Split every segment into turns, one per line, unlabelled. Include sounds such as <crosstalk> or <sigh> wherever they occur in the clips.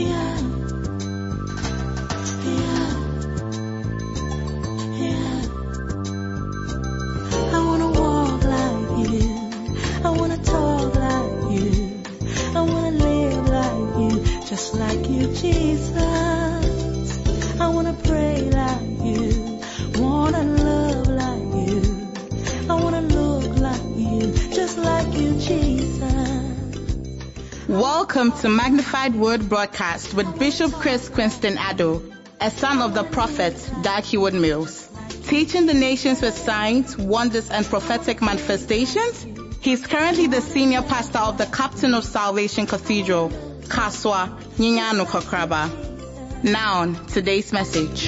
Yeah.
Welcome to Magnified Word Broadcast with Bishop Chris Quinston Addo, a son of the prophet Dag Heward Mills. Teaching the nations with signs, wonders, and prophetic manifestations, he is currently the senior pastor of the Captain of Salvation Cathedral, Kasoa Nyanyano Kakraba. Now, today's message.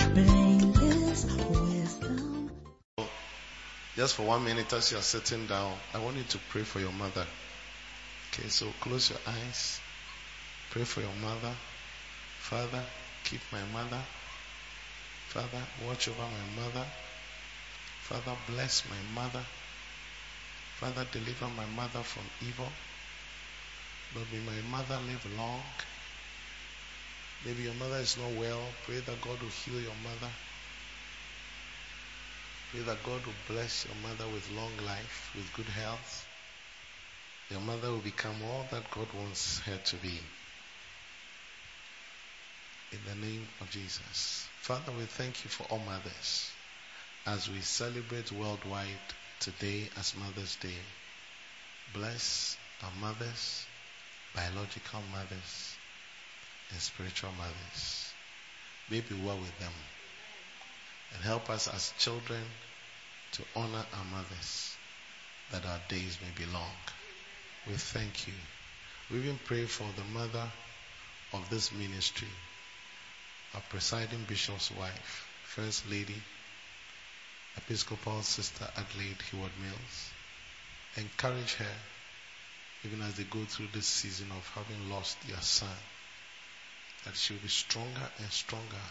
Just for one minute as you are sitting down, I want you to pray for your mother. Okay, so close your eyes. Pray for your mother. Father, keep my mother. Father, watch over my mother. Father, bless my mother. Father, deliver my mother from evil. Lord, may my mother live long. Maybe your mother is not well. Pray that God will heal your mother. Pray that God will bless your mother with long life, with good health. Your mother will become all that God wants her to be. In the name of Jesus. Father, we thank you for all mothers as we celebrate worldwide today as Mother's Day. Bless our mothers, biological mothers, and spiritual mothers. May be well with them and help us as children to honor our mothers that our days may be long. We thank you. We even pray for the mother of this ministry, our presiding bishop's wife, First Lady, Episcopal Sister Adelaide Heward Mills. Encourage her even as they go through this season of having lost their son, that she will be stronger and stronger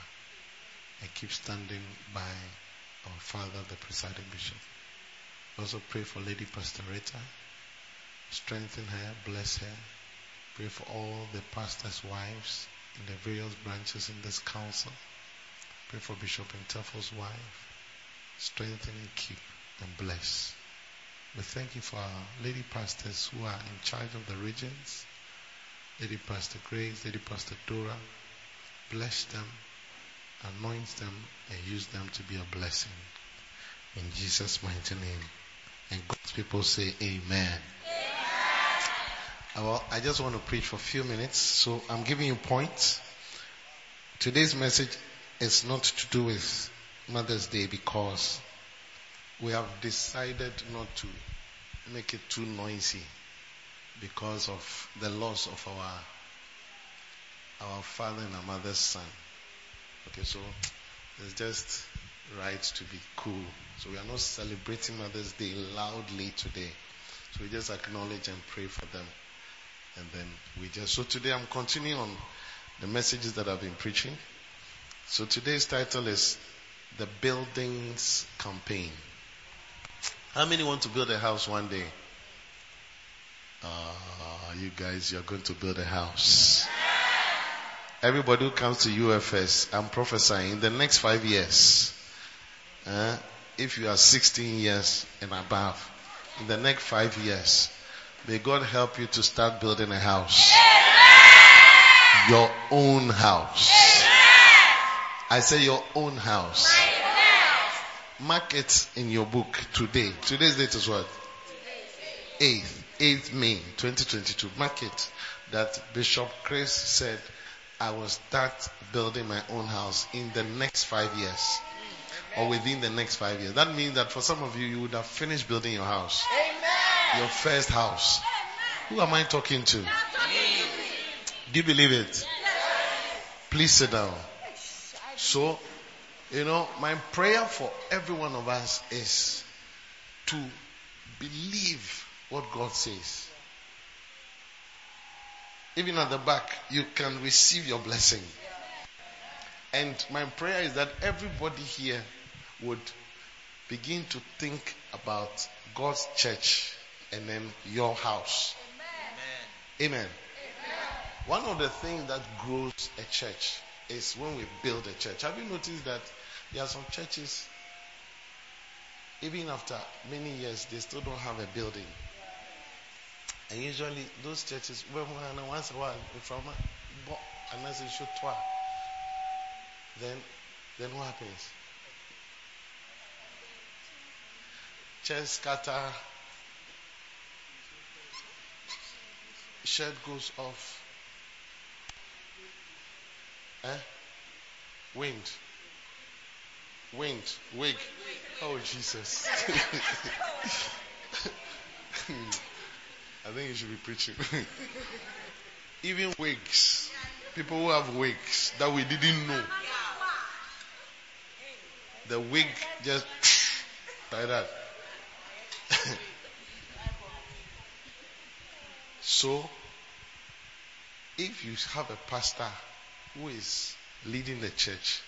and keep standing by our Father, the presiding bishop. Also pray for Lady Pastor Rita. Strengthen her, bless her. Pray for all the pastors' wives in the various branches in this council. Pray for Bishop Intefo's wife. Strengthen and keep and bless. We thank you for our lady pastors who are in charge of the regions. Lady Pastor Grace, Lady Pastor Dora. Bless them anoint them and use them to be a blessing. In Jesus' mighty name. And God's people say amen. Well, I just want to preach for a few minutes, so I'm giving you points. Today's message is not to do with Mother's Day because we have decided not to make it too noisy because of the loss of our our father and our mother's son. Okay, so it's just right to be cool. So we are not celebrating Mother's Day loudly today. So we just acknowledge and pray for them. And then we just, so today I'm continuing on the messages that I've been preaching. So today's title is The Buildings Campaign. How many want to build a house one day? Ah, you guys, you're going to build a house. Everybody who comes to UFS, I'm prophesying in the next five years. uh, if you are 16 years and above, in the next five years, may God help you to start building a house. Your own house. I say your own house. Mark it in your book today. Today's date is what? 8th, 8th May 2022. Mark it that Bishop Chris said, I will start building my own house in the next five years. Or within the next five years. That means that for some of you, you would have finished building your house. Your first house. Who am I talking to? Do you believe it? Please sit down. So, you know, my prayer for every one of us is to believe what God says. Even at the back, you can receive your blessing. And my prayer is that everybody here would begin to think about God's church and then your house. Amen. One of the things that grows a church is when we build a church. Have you noticed that there are some churches, even after many years, they still don't have a building. And usually those churches, when once a while, from unless it should twa, then then what happens? Church scatter, shed goes off. Eh? Wind. Wind. Wig. Oh, Jesus. <laughs> I think you should be preaching. <laughs> Even wigs. People who have wigs that we didn't know. The wig just <laughs> like that. So, if you have a pastor who is leading the church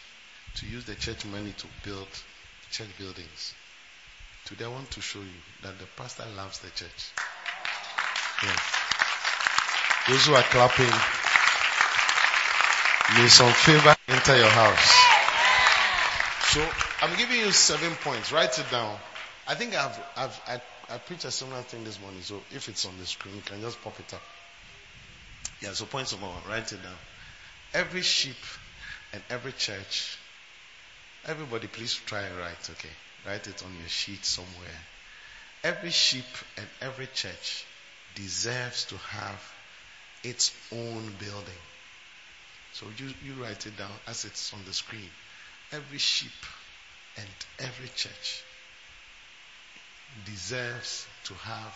to use the church money to build church buildings, today I want to show you that the pastor loves the church. Yes. Those who are clapping, may some favor enter your house. So I'm giving you seven points. Write it down. I think I've, I've I, I preached a similar thing this morning. So if it's on the screen, you can just pop it up. Yeah. So points number one. Write it down. Every sheep and every church. Everybody, please try and write. Okay. Write it on your sheet somewhere. Every sheep and every church deserves to have its own building. So you, you write it down as it's on the screen. Every sheep and every church deserves to have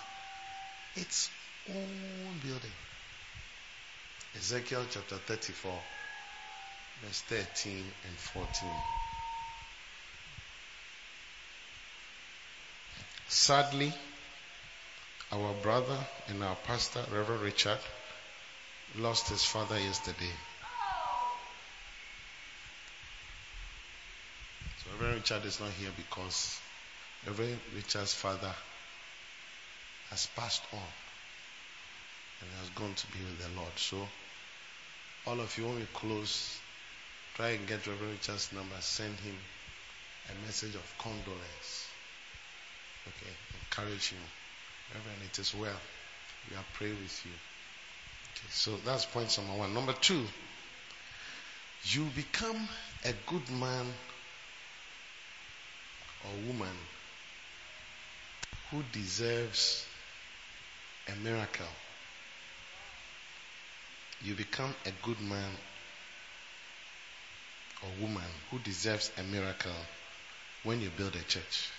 its own building. Ezekiel chapter 34, verse 13 and 14. Sadly, our brother and our pastor, Reverend Richard, lost his father yesterday. So Reverend Richard is not here because Reverend Richard's father has passed on and has gone to be with the Lord. So all of you, when we close, try and get Reverend Richard's number, send him a message of condolence. Okay, encourage him. Reverend, it is well. We are praying with you. Okay, so that's point number one. Number two, you become a good man or woman who deserves a miracle. You become a good man or woman who deserves a miracle when you build a church.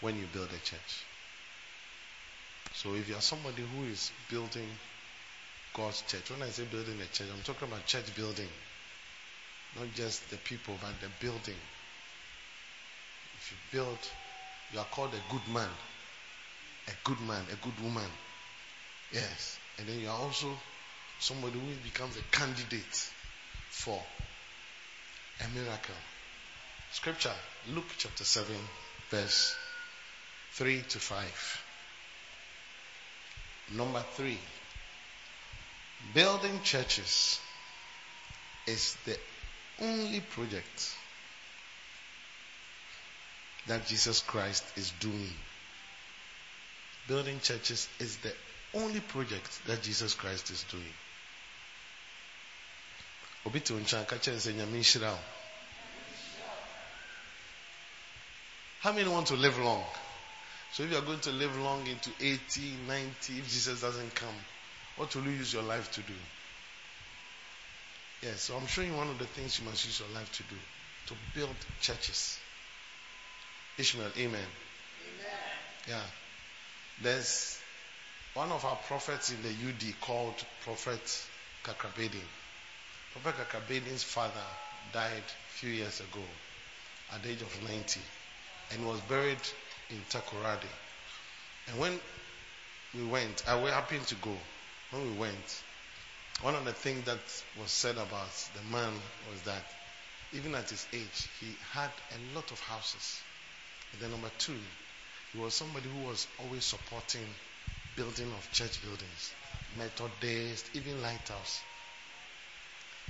when you build a church. So if you are somebody who is building God's church, when I say building a church, I'm talking about church building. Not just the people, but the building. You build, you are called a good man. A good man, a good woman. Yes. And then you are also somebody who becomes a candidate for a miracle. Scripture, Luke chapter 7, verse 3 to 5. Number 3. Building churches is the only project that Jesus Christ is doing. Building churches is the only project that Jesus Christ is doing. How many want to live long? So if you are going to live long into 80, 90, if Jesus doesn't come, what will you use your life to do? Yes, so I'm showing you one of the things you must use your life to do. To build churches. Ishmael, amen. amen. Yeah. There's one of our prophets in the UD called Prophet Kakrabedin. Prophet Kakrabedin's father died a few years ago at the age of 90 and was buried in Takoradi. And when we went, I was happy to go. When we went, one of the things that was said about the man was that even at his age, he had a lot of houses. And then number two, he was somebody who was always supporting building of church buildings. Methodist, even Lighthouse.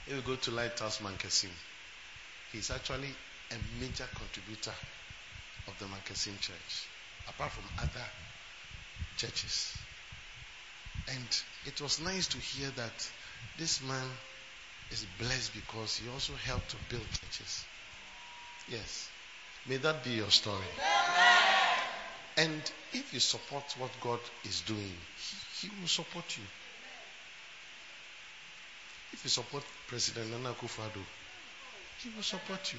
If you go to Lighthouse Mankessim, he's actually a major contributor of the Mankessim church, apart from other churches. And it was nice to hear that this man is blessed because he also helped to build churches. Yes. May that be your story. And if you support what God is doing, He, he will support you. If you support President Nana Akufo-Addo, He will support you.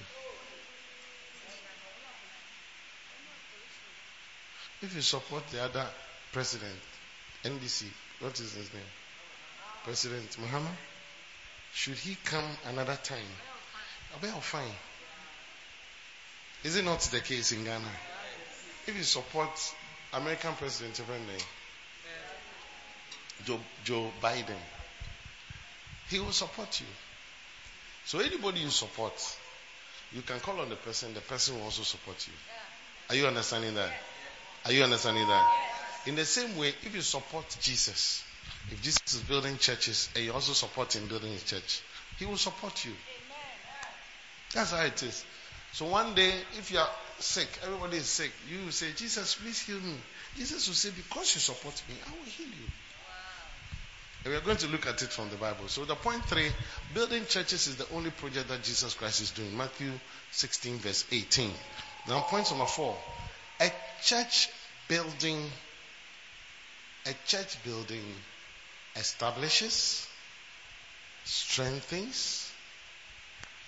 If you support the other president, NDC, what is his name? President Muhammad, should he come another time? I'll be fine. Is it not the case in Ghana? If you support American President Joe, Joe Biden, he will support you. So anybody you support, you can call on the person, the person will also support you. Are you understanding that? Are you understanding that? In the same way, if you support Jesus, if Jesus is building churches and you also support him building his church, he will support you. That's how it is. So one day, if you are sick, everybody is sick, you will say, Jesus, please heal me. Jesus will say, because you support me, I will heal you. And we are going to look at it from the Bible. So the point three, building churches is the only project that Jesus Christ is doing. Matthew 16 verse 18. Now point number four, a church building, a church building establishes, strengthens,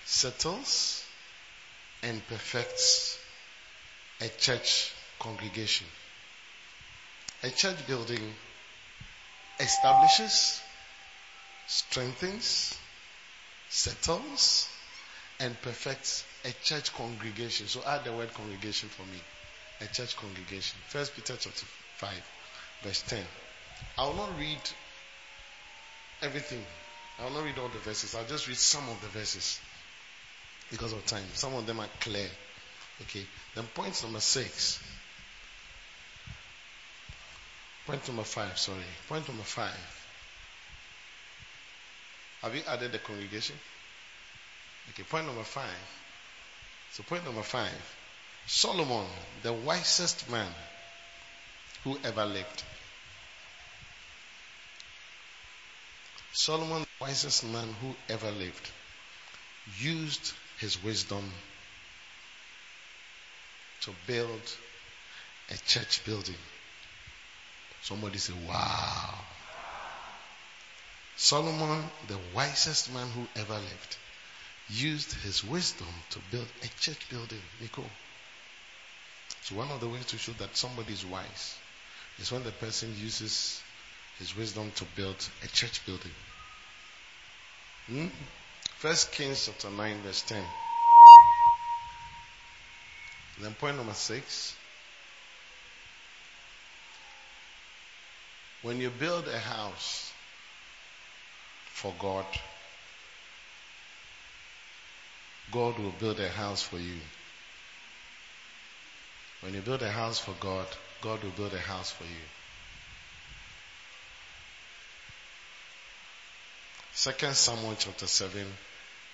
settles, and perfects a church congregation. A church building establishes, strengthens, settles, and perfects a church congregation. So add the word congregation for me. A church congregation. First Peter chapter 5, verse 10. I will not read everything. I will not read all the verses. I'll just read some of the verses because of time. Some of them are clear. Okay. Then point number six. Point number five, sorry. Point number five. Have you added the congregation? Okay, point number five. So, point number five Solomon, the wisest man who ever lived. Solomon, the wisest man who ever lived, used his wisdom to build a church building. Somebody say, Wow. Solomon, the wisest man who ever lived, used his wisdom to build a church building. Nico. So, one of the ways to show that somebody is wise is when the person uses his wisdom to build a church building. Hmm? First Kings chapter 9, verse 10. Then point number six. When you build a house for God, God will build a house for you. When you build a house for God, God will build a house for you. Second Samuel chapter 7,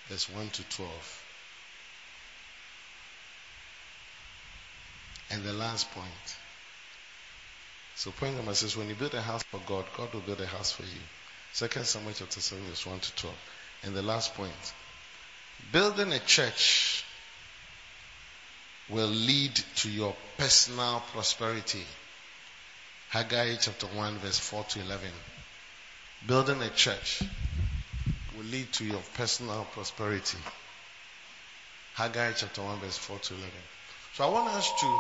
verse 1 to 12. And the last point. So point number six, when you build a house for God, God will build a house for you. Second Samuel chapter 7, verse 1 to 12. And the last point. Building a church will lead to your personal prosperity. Haggai chapter 1, verse 4 to 11. Building a church will lead to your personal prosperity. Haggai chapter 1, verse 4 to 11. So I want us to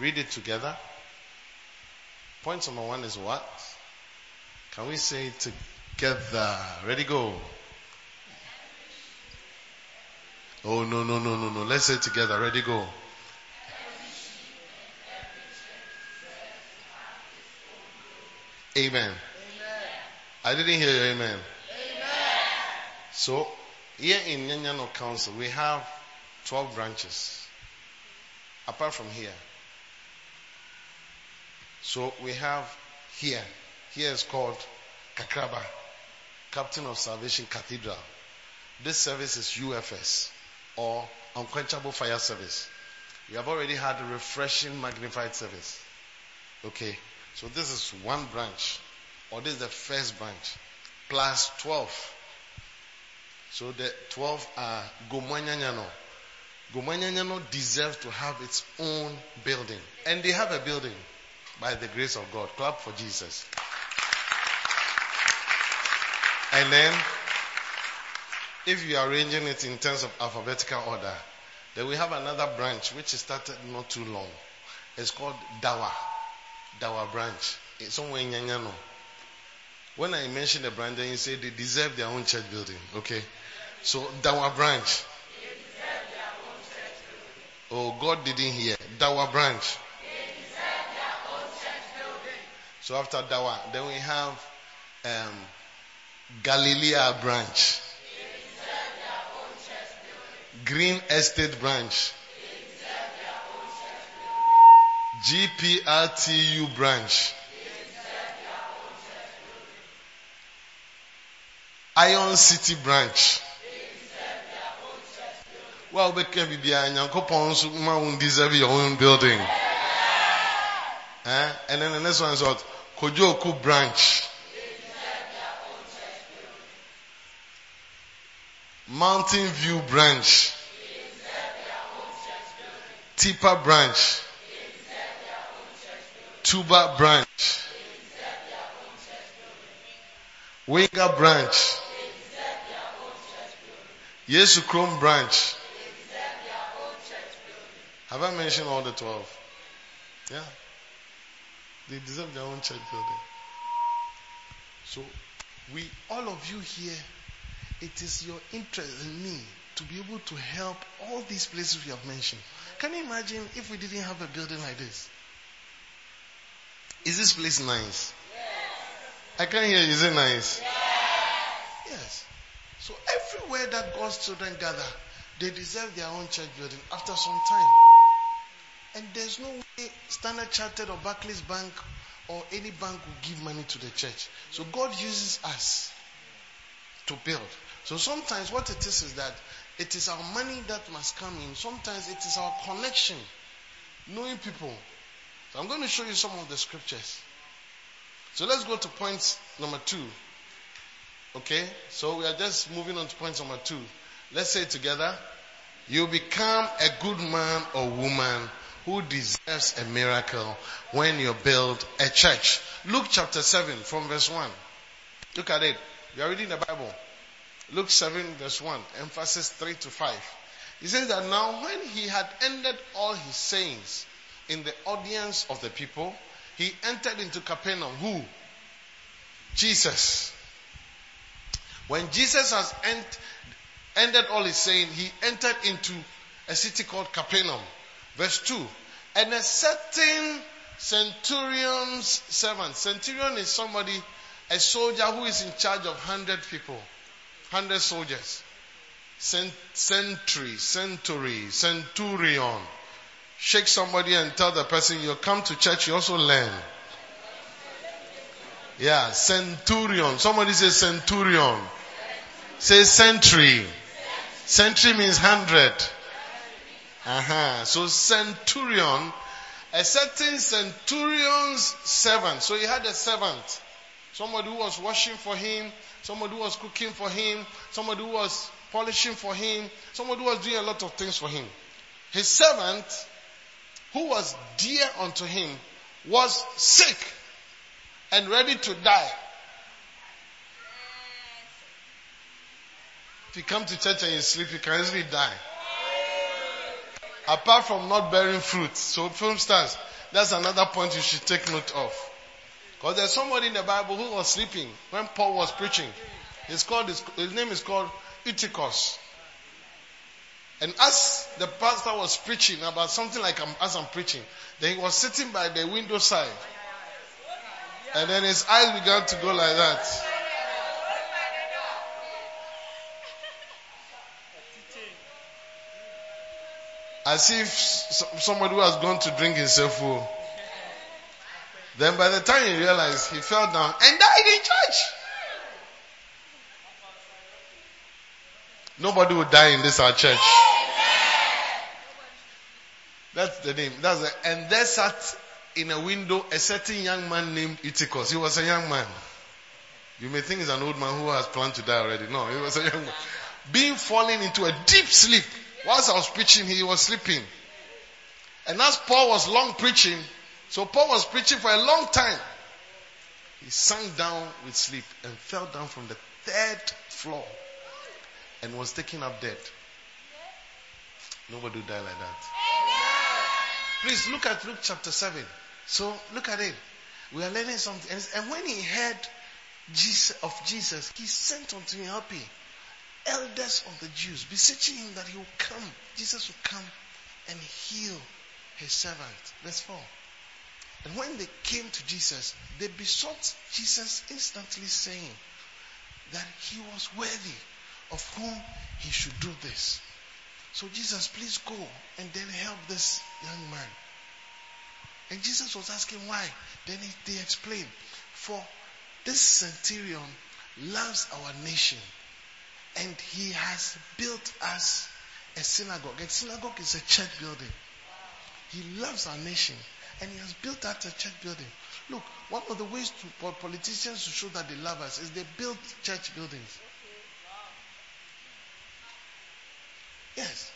read it together. Point number one is what? Can we say together? Ready, go. Oh, no, no, no, no, no. Let's say together. Ready, go. Amen. amen. I didn't hear. Amen. So, here in Nyanyano Council, we have 12 branches. Apart from here. So, we have here. Here is called Kakraba, Captain of Salvation Cathedral. This service is UFS or Unquenchable Fire Service. We have already had a refreshing magnified service. Okay. So this is one branch, or this is the first branch, plus 12. So the 12 are Gomanyanyano. Gomanyanyano deserves to have its own building. And they have a building by the grace of God. Clap for Jesus. And then, if you are arranging it in terms of alphabetical order, then we have another branch which started not too long. It's called Dawa. Dawa branch. It's somewhere in Nyanyano. When I mention the branch, then you say they deserve their own church building. Okay? So, Dawa branch. Oh, God didn't hear. Dawa branch. So after Dawa, then we have um, Galilea branch. Green Estate branch. GPRTU branch. Iron City branch. Well, we can be behind Yankopon deserve your own building. Eh? And then the next one is what? Kojoku branch. Mountain View branch. Tipa branch. Tuba branch. Winger branch. Yesu Chrome branch. Have I mentioned all the 12? Yeah. They deserve their own church building. So, we, all of you here, it is your interest in me to be able to help all these places we have mentioned. Can you imagine if we didn't have a building like this? Is this place nice? Yes. I can't hear you. Is it nice? Yes. yes. So everywhere that God's children gather, they deserve their own church building after some time. And there's no way Standard Chartered or Barclays Bank or any bank will give money to the church. So God uses us to build. So sometimes what it is is that it is our money that must come in. Sometimes it is our connection, knowing people. So I'm going to show you some of the scriptures. So let's go to point number two. Okay? So we are just moving on to point number two. Let's say together. You become a good man or woman who deserves a miracle when you build a church. Luke chapter 7 from verse 1. Look at it. You are reading the Bible. Luke 7 verse 1, emphasis 3 to 5. He says that now when he had ended all his sayings in the audience of the people, he entered into Capernaum. Who? Jesus. When Jesus has end, ended all his saying, he entered into a city called Capernaum. Verse 2. And a certain centurion's servant. Centurion is somebody, a soldier who is in charge of 100 people, 100 soldiers. Century, century, centurion. Shake somebody and tell the person you come to church, you also learn. Yeah, centurion. Somebody say centurion. Say century. Century means hundred. Uh-huh. So centurion, a certain centurion's servant. So he had a servant. Somebody who was washing for him, somebody who was cooking for him, somebody who was polishing for him, somebody who was doing a lot of things for him. His servant, who was dear unto him, was sick and ready to die. If you come to church and you sleep, you can easily die. Apart from not bearing fruit. So for instance, that's another point you should take note of. Because there's somebody in the Bible who was sleeping when Paul was preaching. He's called, his, his name is called Eutychus. And as the pastor was preaching about something like I'm, as I'm preaching, then he was sitting by the window side. And then his eyes began to go like that. As if somebody who has gone to drink himself full. Then by the time he realized, he fell down and died in church. Nobody would die in this our church. That's the name. That's the, and there sat in a window a certain young man named Itikos. He was a young man. You may think he's an old man who has planned to die already. No, he was a young man. Being fallen into a deep sleep. Whilst I was preaching, he was sleeping. And as Paul was long preaching, so Paul was preaching for a long time. He sank down with sleep and fell down from the third floor and was taken up dead. Nobody would die like that. Please look at Luke chapter 7. So look at it. We are learning something. And when he heard Jesus, of Jesus, he sent unto him happy elders of the Jews, beseeching him that he will come. Jesus will come and heal his servant. Verse 4. And when they came to Jesus, they besought Jesus instantly, saying that he was worthy of whom he should do this. So Jesus, please go and then help this young man. And Jesus was asking why. Then he, they explained, for this centurion loves our nation and he has built us a synagogue. A synagogue is a church building. He loves our nation and he has built out a church building. Look, one of the ways to, for politicians to show that they love us is they build church buildings. Yes.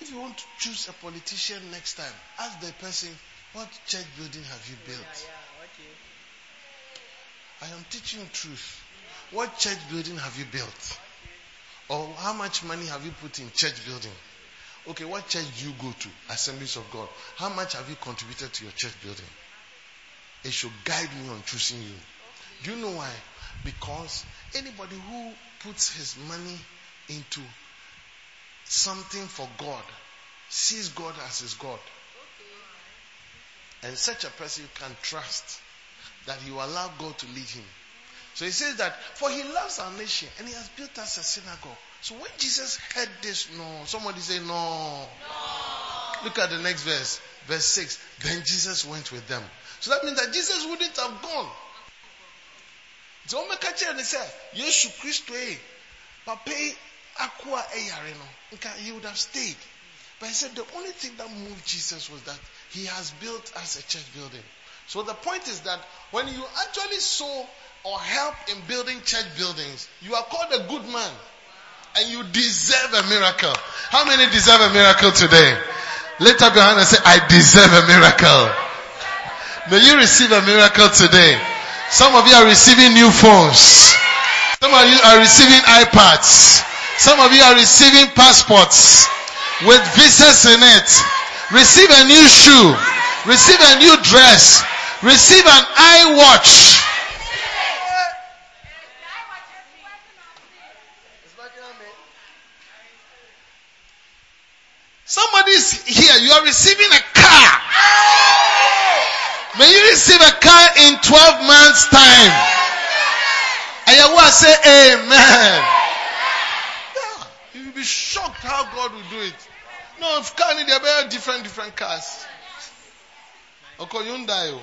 If you want to choose a politician next time, ask the person, what church building have you built? I am teaching truth. What church building have you built? Or how much money have you put in church building? Okay, what church do you go to? Assemblies of God. How much have you contributed to your church building? It should guide me on choosing you. Do you know why? Because anybody who puts his money into something for God sees God as his God. And such a person you can trust that will allow God to lead him. So he says that, for he loves our nation and he has built us a synagogue. So when Jesus heard this, no, somebody say no. no. Look at the next verse, verse 6. Then Jesus went with them. So that means that Jesus wouldn't have gone. So Omeka and said, Yesu Christo eh, pape akwa eyare no. He would have stayed. But he said the only thing that moved Jesus was that he has built us a church building. So the point is that when you actually sow or help in building church buildings, you are called a good man. And you deserve a miracle. How many deserve a miracle today? Lift up your hand and say, I deserve a miracle. May you receive a miracle today. Some of you are receiving new phones. Some of you are receiving iPads. Some of you are receiving passports with visas in it. Receive a new shoe. Receive a new dress. Receive an eye watch. Somebody's here. You are receiving a car. May you receive a car in 12 months time. And you will say amen. Yeah. You will be shocked how God will do it. No, if car need are different different cars. Okay, you won't die. Oh.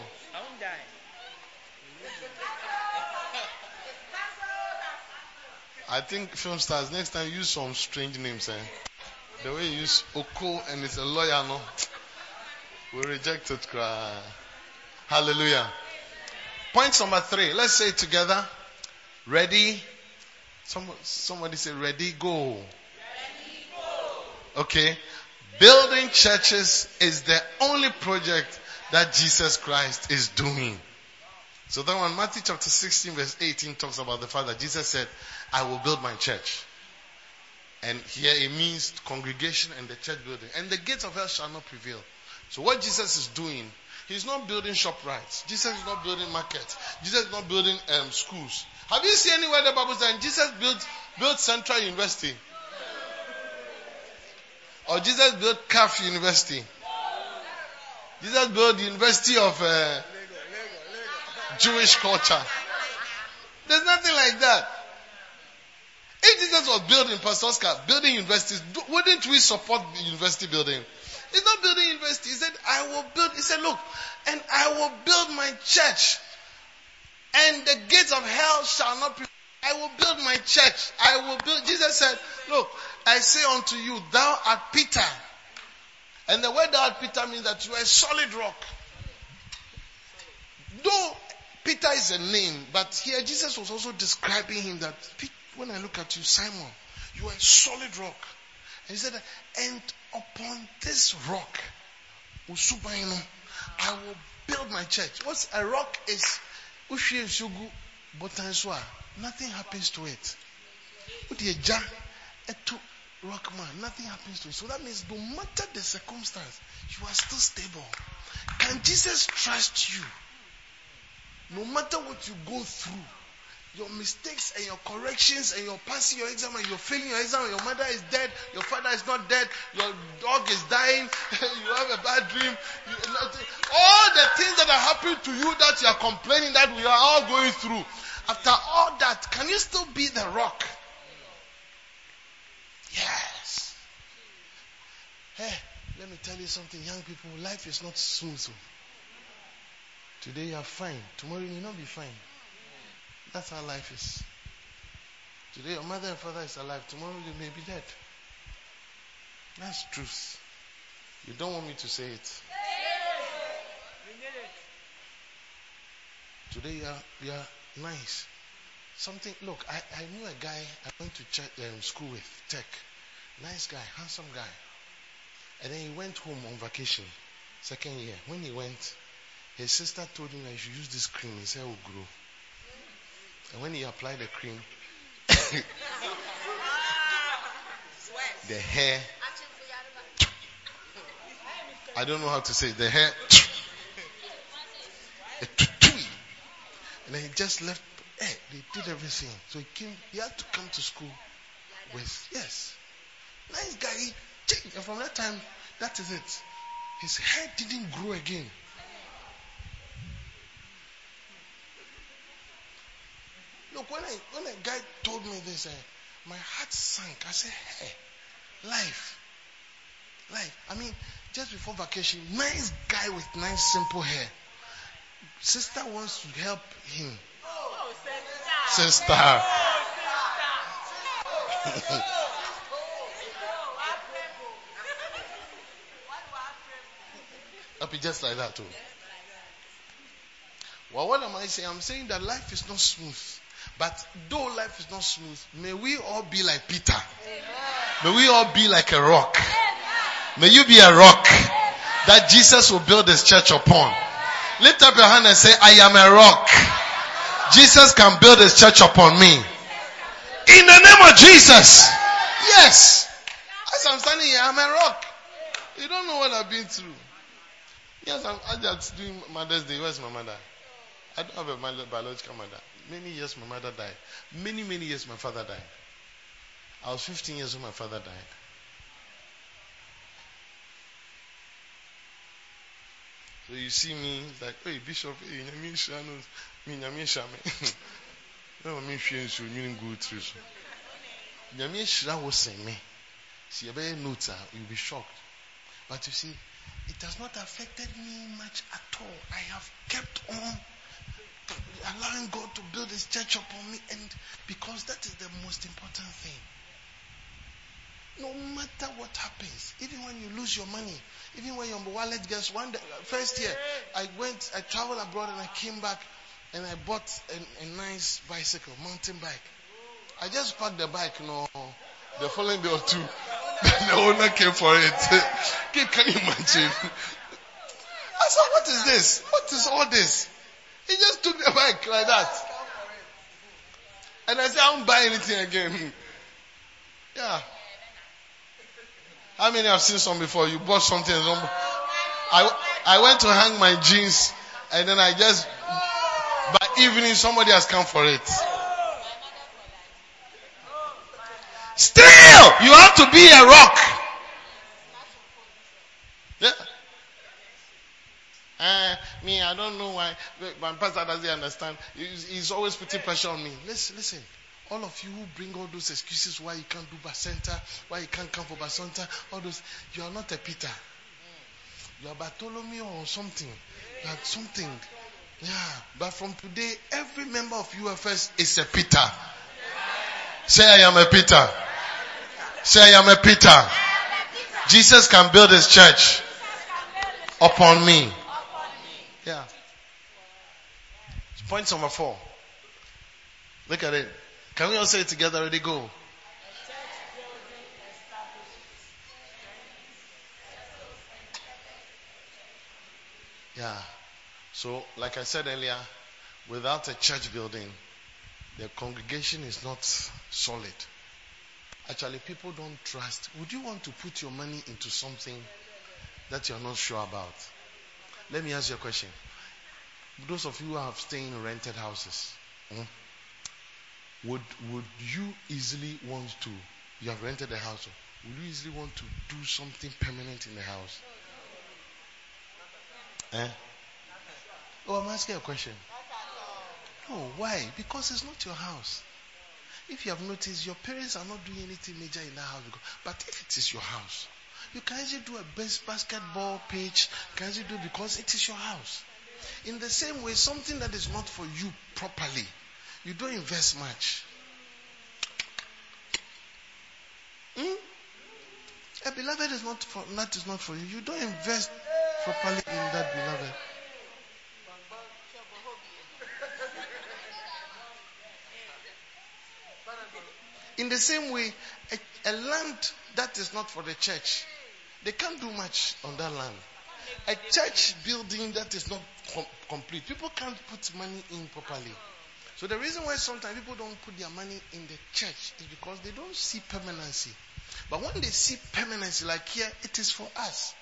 I think film stars next time use some strange names. Eh? The way you use Oko and it's a lawyer, no? We reject it. Cry. Hallelujah. Point number three. Let's say together. Ready? Somebody, somebody say ready, go.
Ready, go.
Okay. Building churches is the only project that Jesus Christ is doing. So that one, Matthew chapter 16 verse 18 talks about the fact that Jesus said, I will build my church. And here it means congregation and the church building. And the gates of hell shall not prevail. So what Jesus is doing, he's not building Shoprites. Jesus is not building markets. Jesus is not building um, schools. Have you seen anywhere the Bible says Jesus built, built Central University? Or Jesus built CAF University? Jesus built the University of uh, Jewish culture. There's nothing like that. If Jesus was building, Pastor Oscar, building universities, wouldn't we support university building? He's not building university. He said, I will build. He said, look, and I will build my church. And the gates of hell shall not prevail. I will build my church. I will build. Jesus said, look, I say unto you, thou art Peter. And the word thou art Peter means that you are a solid rock. Though Peter is a name, but here Jesus was also describing him that when I look at you, Simon, you are a solid rock. And he said, and upon this rock, I will build my church. What's a rock is nothing happens to it. rock man, nothing happens to it. So that means no matter the circumstance, you are still stable. Can Jesus trust you? No matter what you go through, your mistakes and your corrections and your passing your exam and your failing your exam, your mother is dead, your father is not dead, your dog is dying, <laughs> you have a bad dream, you, all the things that are happening to you that you are complaining that we are all going through. After all that, can you still be the rock? Yes. Hey, let me tell you something, young people, life is not smooth. Today you are fine, tomorrow you will not be fine. That's how life is. Today your mother and father is alive, tomorrow they may be dead. That's truth. You don't want me to say it. Today you are, you are nice. Something, look, I, I knew a guy I went to church, um, school with, tech. Nice guy, handsome guy. And then he went home on vacation, second year. When he went, his sister told him I should use this cream. His hair will grow. And when he applied the cream, <laughs> the hair, I don't know how to say it, the hair, and then he just left. Hey, they did everything. So he came, he had to come to school with, yes. Nice guy. And from that time, that is it. His hair didn't grow again. Look, when I when a guy told me this, uh, my heart sank. I said, "Hey, life, life." I mean, just before vacation, nice guy with nice simple hair. Sister wants to help him. Oh, sister. sister. <laughs> Happy just like that too. Well, what am I saying? I'm saying that life is not smooth. But though life is not smooth, may we all be like Peter. May we all be like a rock. May you be a rock that Jesus will build his church upon. Lift up your hand and say, I am a rock. Jesus can build his church upon me. In the name of Jesus. Yes. As I'm standing here, I'm a rock. You don't know what I've been through. Yes, I'm, I'm just doing Mother's Day. Where's my mother? I don't have a biological mother. Many years my mother died. Many, many years my father died. I was 15 years when my father died. So you see me like, hey Bishop, hey, Nyami Shanos, me Nyami Shame. No, me <laughs> fear so you go through so. Nyami Shira was saying me. See, a very notes, you'll be shocked. But you see, it has not affected me much at all. I have kept on allowing God to build his church upon me and because that is the most important thing. No matter what happens, even when you lose your money, even when your wallet gets one day, first year, I went, I traveled abroad and I came back and I bought a, a nice bicycle, mountain bike. I just parked the bike, you know, the following day or two, <laughs> the owner came for it. <laughs> Can you imagine? <laughs> I said, what is this? What is all this? He just took the bike like that. And I said, I won't buy anything again. <laughs> Yeah. How many have seen some before? You bought something. I, I went to hang my jeans and then I just, by evening somebody has come for it. Still, you have to be a rock. Yeah. Uh, me, I don't know why. My pastor doesn't understand. He's, always putting pressure on me. Listen, listen. All of you who bring all those excuses why you can't do Bacenta, why you can't come for Bacenta, all those, you are not a Peter. You are Bartholomew or something. Like something. Yeah. But from today, every member of UFS is a Peter. Say I am a Peter. Say I am a Peter. Jesus can build his church upon me. Yeah. Point number four. Look at it. Can we all say it together? Ready, go. Yeah. So, like I said earlier, without a church building, the congregation is not solid. Actually, people don't trust. Would you want to put your money into something that you're not sure about? Let me ask you a question. Those of you who have staying in rented houses, hmm, would would you easily want to? You have rented a house. Would you easily want to do something permanent in the house? Eh? Oh, I'm asking a question. No, why? Because it's not your house. If you have noticed, your parents are not doing anything major in that house. But if it is your house, you can easily do a best basketball pitch. You can easily do because it is your house. In the same way, something that is not for you properly, you don't invest much. Hmm? A beloved is not for that is not for you. You don't invest properly in that beloved. In the same way, a, a, land that is not for the church, they can't do much on that land. A church building that is not com- complete, people can't put money in properly. So the reason why sometimes people don't put their money in the church is because they don't see permanency. But when they see permanency, like here, it is for us.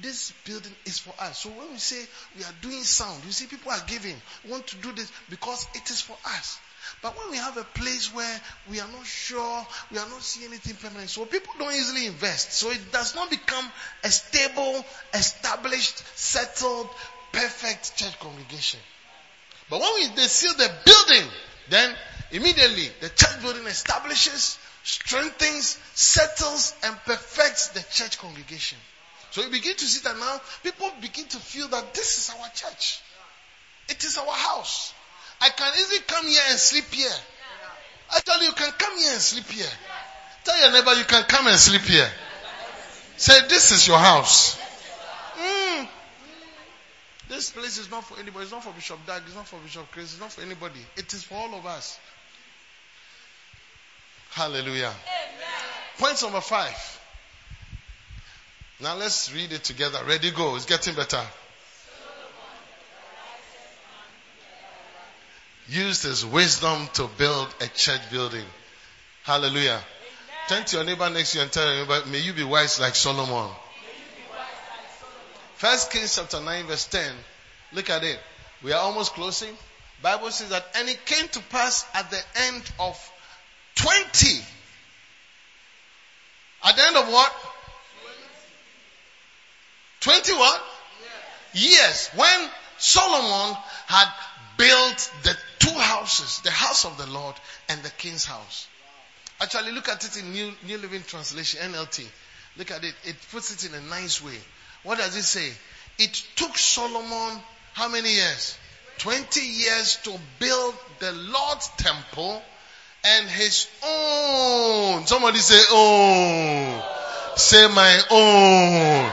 This building is for us. So when we say we are doing sound, you see people are giving, want to do this because it is for us. But when we have a place where we are not sure, we are not seeing anything permanent, so people don't easily invest. So it does not become a stable, established, settled, perfect church congregation. But when we, they seal the building, then immediately the church building establishes, strengthens, settles, and perfects the church congregation. So you begin to see that now people begin to feel that this is our church. It is our house. I can easily come here and sleep here. I tell you you can come here and sleep here. Tell your neighbor you can come and sleep here. Say, this is your house. Mm. This place is not for anybody. It's not for Bishop Dag. It's not for Bishop Chris. It's not for anybody. It is for all of us. Hallelujah. Amen. Point number five. Now let's read it together. Ready, go. It's getting better. Used his wisdom to build a church building. Hallelujah. Amen. Turn to your neighbor next to you and tell your neighbor, may you be wise like Solomon. First Kings chapter 9 verse 10. Look at it. We are almost closing. Bible says that, and it came to pass at the end of 20. At the end of what? 20 what? Years. When Solomon had built the two houses, the house of the Lord and the king's house. Actually, look at it in New, New Living Translation, NLT. Look at it. It puts it in a nice way. What does it say? It took Solomon how many years? 20 years to build the Lord's temple and his own. Somebody say, own. Say my own.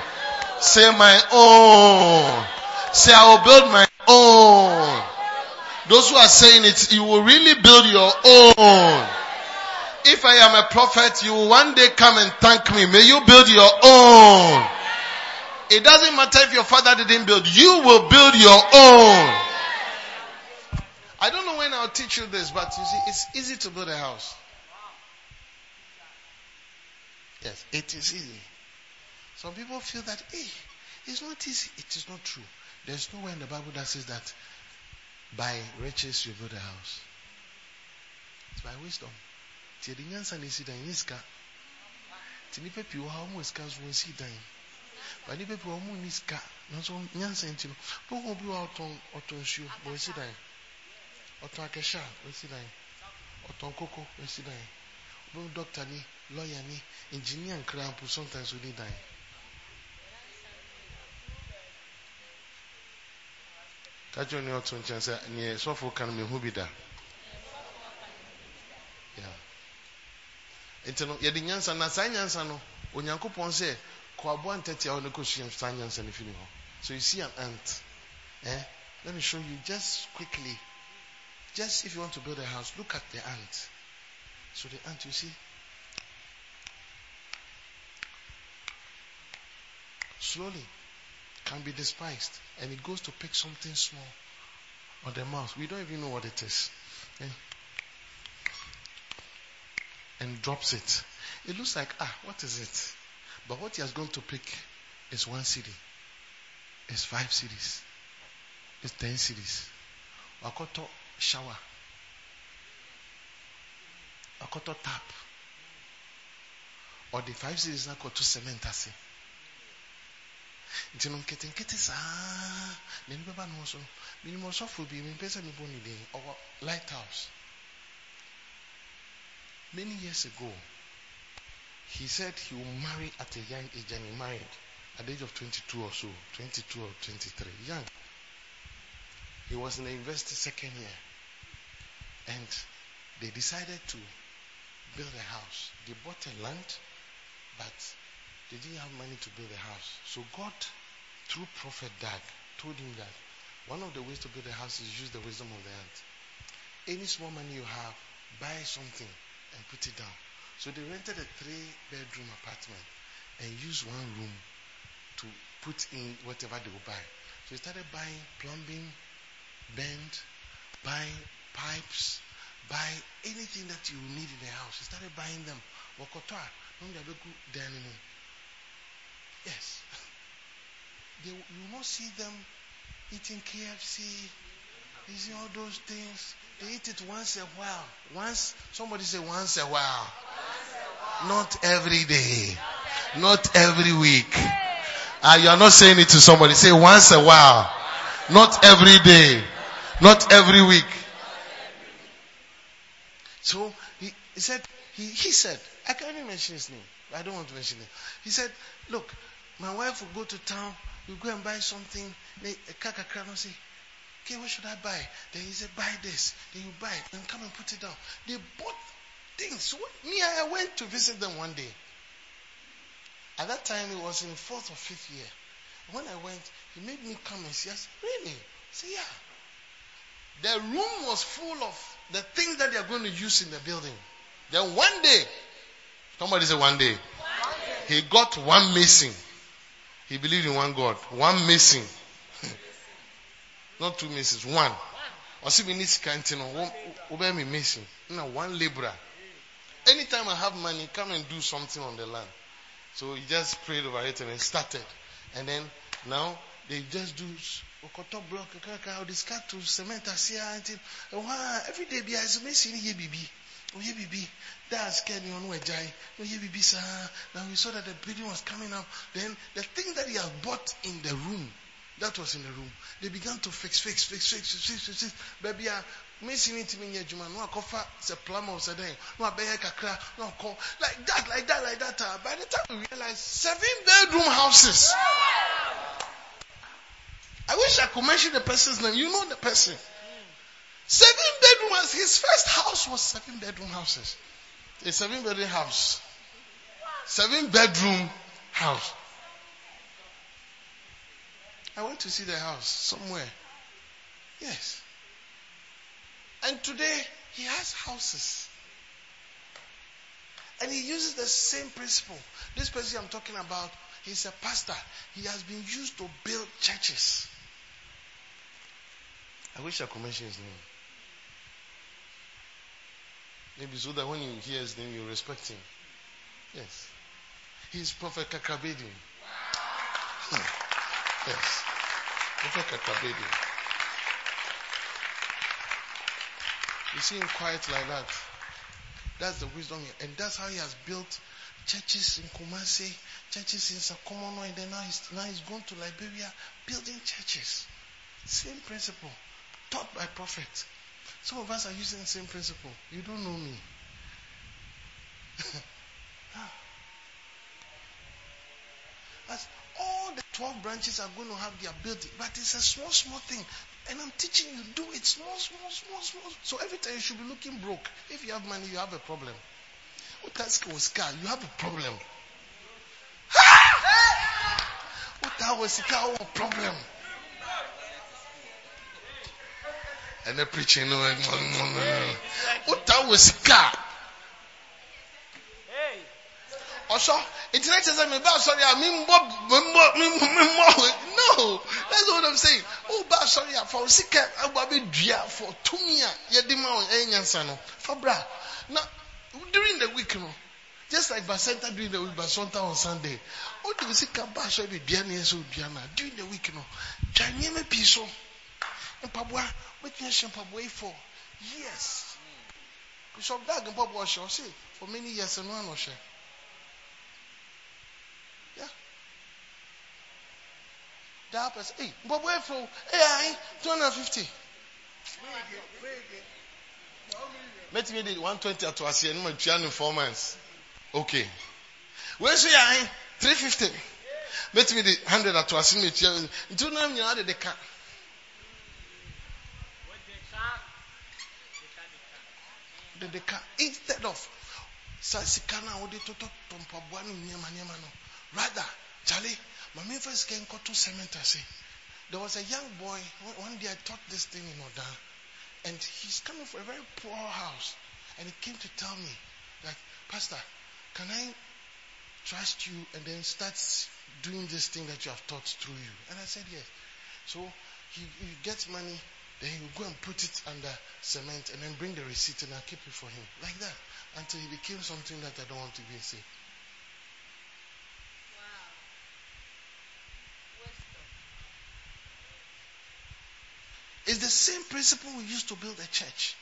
Say my own. Say I will build my own. Those who are saying it, you will really build your own. If I am a prophet, you will one day come and thank me. May you build your own. It doesn't matter if your father didn't build, you will build your own. I don't know when I'll teach you this, but you see, it's easy to build a house. Yes, it is easy. Some people feel that, hey, it's not easy. It is not true. There's nowhere in the Bible that says that by riches you build a house. It's by wisdom. Ti yɛde nyansa na esi dan nye. Ti nipa pii wɔ ha wɔn sika nso wɔn si dan. Ba nipa pii wɔn ni sika nanso nyansa nti no wɔn obi wɔ ɔtɔn ɔtɔn nsuo wɔn si dan. Ɔtɔn akɛhyɛ a si dan. Ɔtɔn koko wɔn si dan. Obi dɔkta ni lɔya ni engineer nkran po sometimes wɔn ni dan. Kajo ni ọtọ nkyɛn sɛ neɛ sɔfo kan mi hu bi da. Nti no yɛde nyansa na saa nyansa no onyankopɔn sɛ kɔ aboa ntɛte a ɔne kɔ sua saa nyansa no firi hɔ. So you see an ant. Eh? Let me show you just quickly. Just if you want to build a house, look at the ant. So the ant, you see, slowly can be despised and it goes to pick something small on the mouse. We don't even know what it is. Eh? And drops it. It looks like, ah, what is it? But what he has gone to pick is one city. It's five cities. It's ten cities. Wakoto shower. Wakoto tap. Or the five cities na koto cement ase. Nti no nketenkete saa. Na no so bi mempɛ sɛ mebɔ ne din. Ɔwɔ many years ago he said he will marry at a young age and he married at the age of 22 or so 22 or 23 young. He was in the university second year. And they decided to build a house. They bought a land but they didn't have money to build a house. So God, through Prophet Dag, told him that one of the ways to build a house is use the wisdom of the ant. Any small money you have, buy something and put it down. So they rented a three bedroom apartment and used one room to put in whatever they would buy. So they started buying plumbing, bend, buying pipes, buy anything that you need in the house. They started buying them. Yes. They, you will not see them eating KFC, eating all those things. They eat it once a while. Once, somebody say once a while. Not every day. Not every week. Uh, you are not saying it to somebody. Say once a while. Not every day. Not every week. So he, he said, he, he said, I can't even mention his name. I don't want to mention it. He said, look, my wife will go to town, we go and buy something, they kakakra no say, okay, what should I buy? Then he said, buy this. Then you buy it and come and put it down. They bought things. Me, I went to visit them one day. At that time, it was in fourth or fifth year. When I went, he made me come and see. Said, really? I said, yeah. The room was full of the things that they are going to use in the building. Then one day, somebody said one day, he got one mason. He believed in one God. One mason. Not two masons, one. Ɔsi mi ni sika nti no, wobɛ mi mason. Na one laborer. Anytime I have money, come and do something on the land. So he just prayed over it and started. And then now they just do okoto block, kaka, discard to cement asia until every day be as mason ye bibi. Oye bibi. That's Kenny on Wejai. Oye bibi sa. Now we saw that the building was coming up. Then the thing that he has bought in the room, that was in the room. They began to fix, fix, fix, fix, fix, fix, fix. Baby, mesi it ntumi nyɛ adwuma no akɔfa sɛ plumber sɛ dɛn no abɛyɛ kakra no akɔ like that like that like that uh, by the time we realize seven bedroom houses I wish I could mention the person's name you know the person seven bedroom his first house was seven bedroom houses a seven bedroom house seven bedroom house I went to see the house somewhere yes and today he has houses. And he uses the same principle. This person I'm talking about, he's a pastor. He has been used to build churches. I wish I could mention his name. Maybe so that when you hear his name, you respect him. Yes. He's Prophet Kakabedi. Hmm. Yes. Prophet Kakabedi. You see him quiet like that. That's the wisdom, and that's how he has built churches in Kumasi, churches in Sakumono, and then now he's, now he's gone to Liberia, building churches. Same principle, taught by prophet. Some of us are using the same principle. You don't know me. <laughs> That's all the 12 branches are going to have their building, but it's a small, small thing. And I'm teaching you, do it small, small, small, small. So every time you should be looking broke. If you have money, you have a problem. That was you have a problem. What that was car, a problem. They're preaching, what that was car. ọsọ nti na kyerɛ sɛ meba asɔre a membɔ membɔ membɔ no that's what i'm saying. Oh, ba asɔre a fa o sika aba abɛdua for tumi a yɛde ma wɔn ɛyɛ nyansa no. Fa bra. Na during the week no. Just like basenta during the week basenta on sunday. O de o sika ba asɔre bɛ dua ne yɛ sɛ o dua na. During the week no. Twa nneɛma pii so mpaboa wetin ɛhyɛ mpaboa yi for years bishop dag mpaboa ɔhyɛ ɔhyɛ for many years ɛno ano ɔhyɛ. that person hey but where from hey I two hundred and fifty. mẹtìmí di one twenty ato ase ẹni mo tua ní four months. Okay wẹ́n sọ yà áyín three fifty. Mẹtìmí di hundred ato ase ní mo tua ntúwọ́n náà nyinaa de de ka. Instead of sa sika náà wọ́n de tọ́tọ́ tọ̀mpaboa ní nneɛma nneɛma no rather Charlie. My first came to cement. Say, there was a young boy. One day I taught this thing in Oda, and he's coming from a very poor house, and he came to tell me that, Pastor, can I trust you and then start doing this thing that you have taught through you? And I said yes. So he, he gets money, then he will go and put it under cement and then bring the receipt and I'll keep it for him. Like that. Until he became something that I don't want to be say. It's the same principle we used to build a church.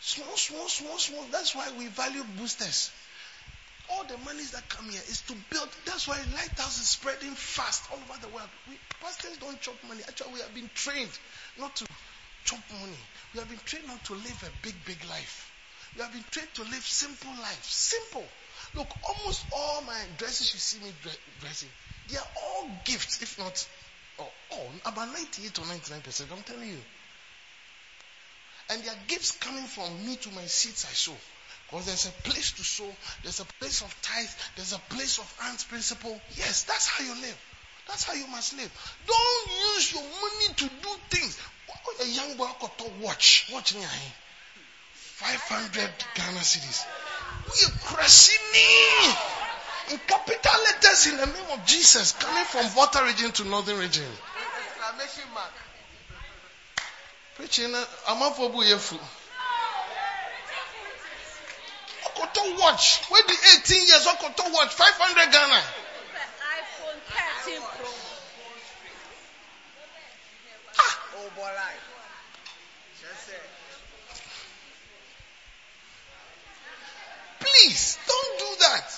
Small, small, small, small. That's why we value boosters. All the monies that come here is to build. That's why Lighthouse is spreading fast all over the world. We, pastors don't chop money. Actually, we have been trained not to money. We have been trained not to live a big, big life. We have been trained to live simple life. Simple. Look, almost all my dresses you see me dressing, they are all gifts, if not oh, about 98 or 99%, I'm telling you. And there are gifts coming from me to my seats I sow. Because there's a place to sow, there's a place of tithe, there's a place of ants principle. Yes, that's how you live. That's how you must live. Don't use your money to do things. A young boy got to watch. Watch me. Eh? 500 Ghana cedis. We are crushing in capital letters in the name of Jesus, coming from water region to northern region. Exclamation mark. Preaching, uh, I'm up for Buyefu. Okoto watch. When the 18 years, Okoto watch, 500 Ghana. Please, don't do that.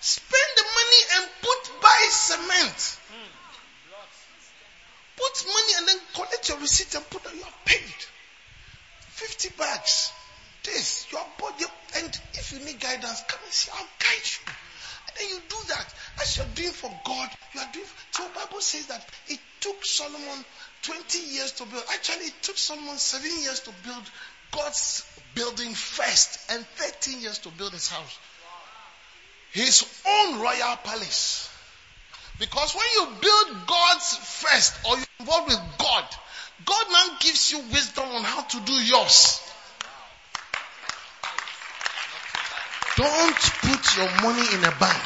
Spend the money and put buy cement. Put money and then collect your receipt and put on your paid. 50 bags. This, your body. And if you need guidance, come and see. I'll guide you. And then you do that. As you're doing for God, you are doing. So Bible says that it took Solomon 20 years to build. Actually, it took someone 7 years to build God's building first and 13 years to build his house his own royal palace. Because when you build God's first or you're involved with God, God now gives you wisdom on how to do yours. Don't put your money in a bank.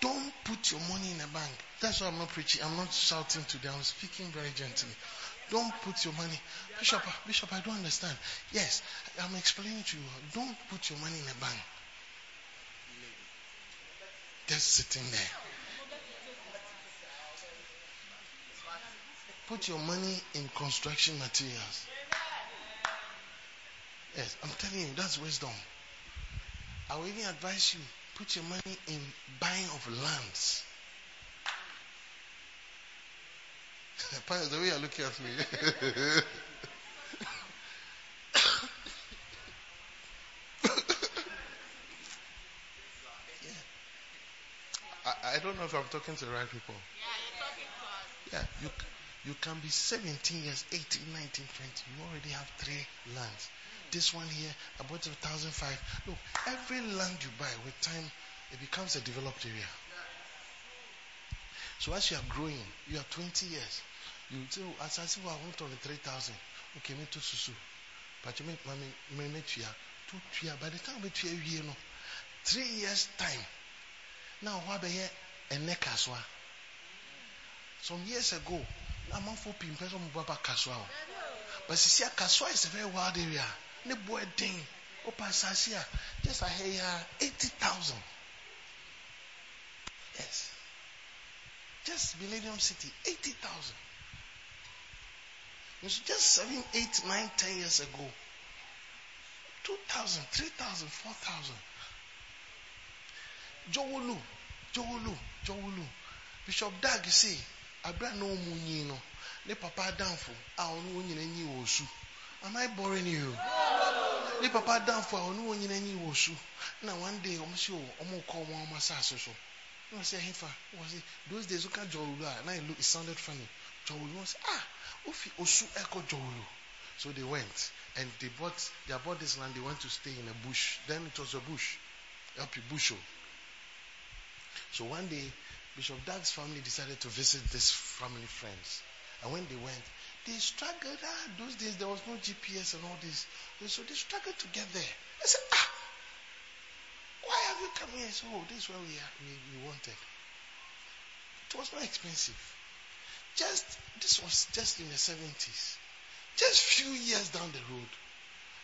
Don't put your money in a bank. That's why I'm not preaching. I'm not shouting today. I'm speaking very gently. Don't put your money. Bishop, Bishop, I don't understand. Yes, I'm explaining to you. Don't put your money in a bank. Just sitting there. Put your money in construction materials. Yes, I'm telling you, that's wisdom. I will even advise you, put your money in buying of lands. <laughs> the way you're looking at me. <laughs> I, don't know if I'm talking to the right people. Yeah, you're talking to us. Yeah, you, you can be 17 years, 18, 19, 20. You already have three lands. This one here, I bought it for 1,005. Look, every land you buy with time, it becomes a developed area. So as you are growing, you are 20 years. You say, oh, as I well, I want on 3,000. Okay, me too, susu. But you make tuya, two tuya. By the time we tuya, you know, three years time. Now, what be here? A neck aswa. Some years ago, I'm on for people, some baba Kasoa. But see, Kasoa is a very wild area. Ne boy ding. Opa sasia. Just a here, 80,000. Yes. Just Millennium City, 80,000. It's just seven, eight, nine, ten years ago. 2,000, 3,000, 4,000. Dzorwulu, Dzorwulu, Dzorwulu. Bishop Dag, you see, Abra no munyi no. Ne papa danfo, a onu nyina nyi wosu. Am I boring you? Ne papa danfo, a onu nyina nyi wosu. Na one day, omo si o, omo call one omo asase so. Say, Hefa, was it those days? Dzorwulu, and I look, it sounded funny. Dzorwulu was ah, Ofi Osu Eko Dzorwulu. So they went and they bought they bought this land. They went to stay in a bush. Then it was a bush, Elpi Busho. So one day, Bishop Dag's family decided to visit this family friends. And when they went, they struggled. Ah, those days there was no GPS and all this. So they struggled to get there. I said, ah, why have you come here? So oh, this is where we, are, we, we wanted. It was not expensive. Just this was just in the seventies. Just few years down the road.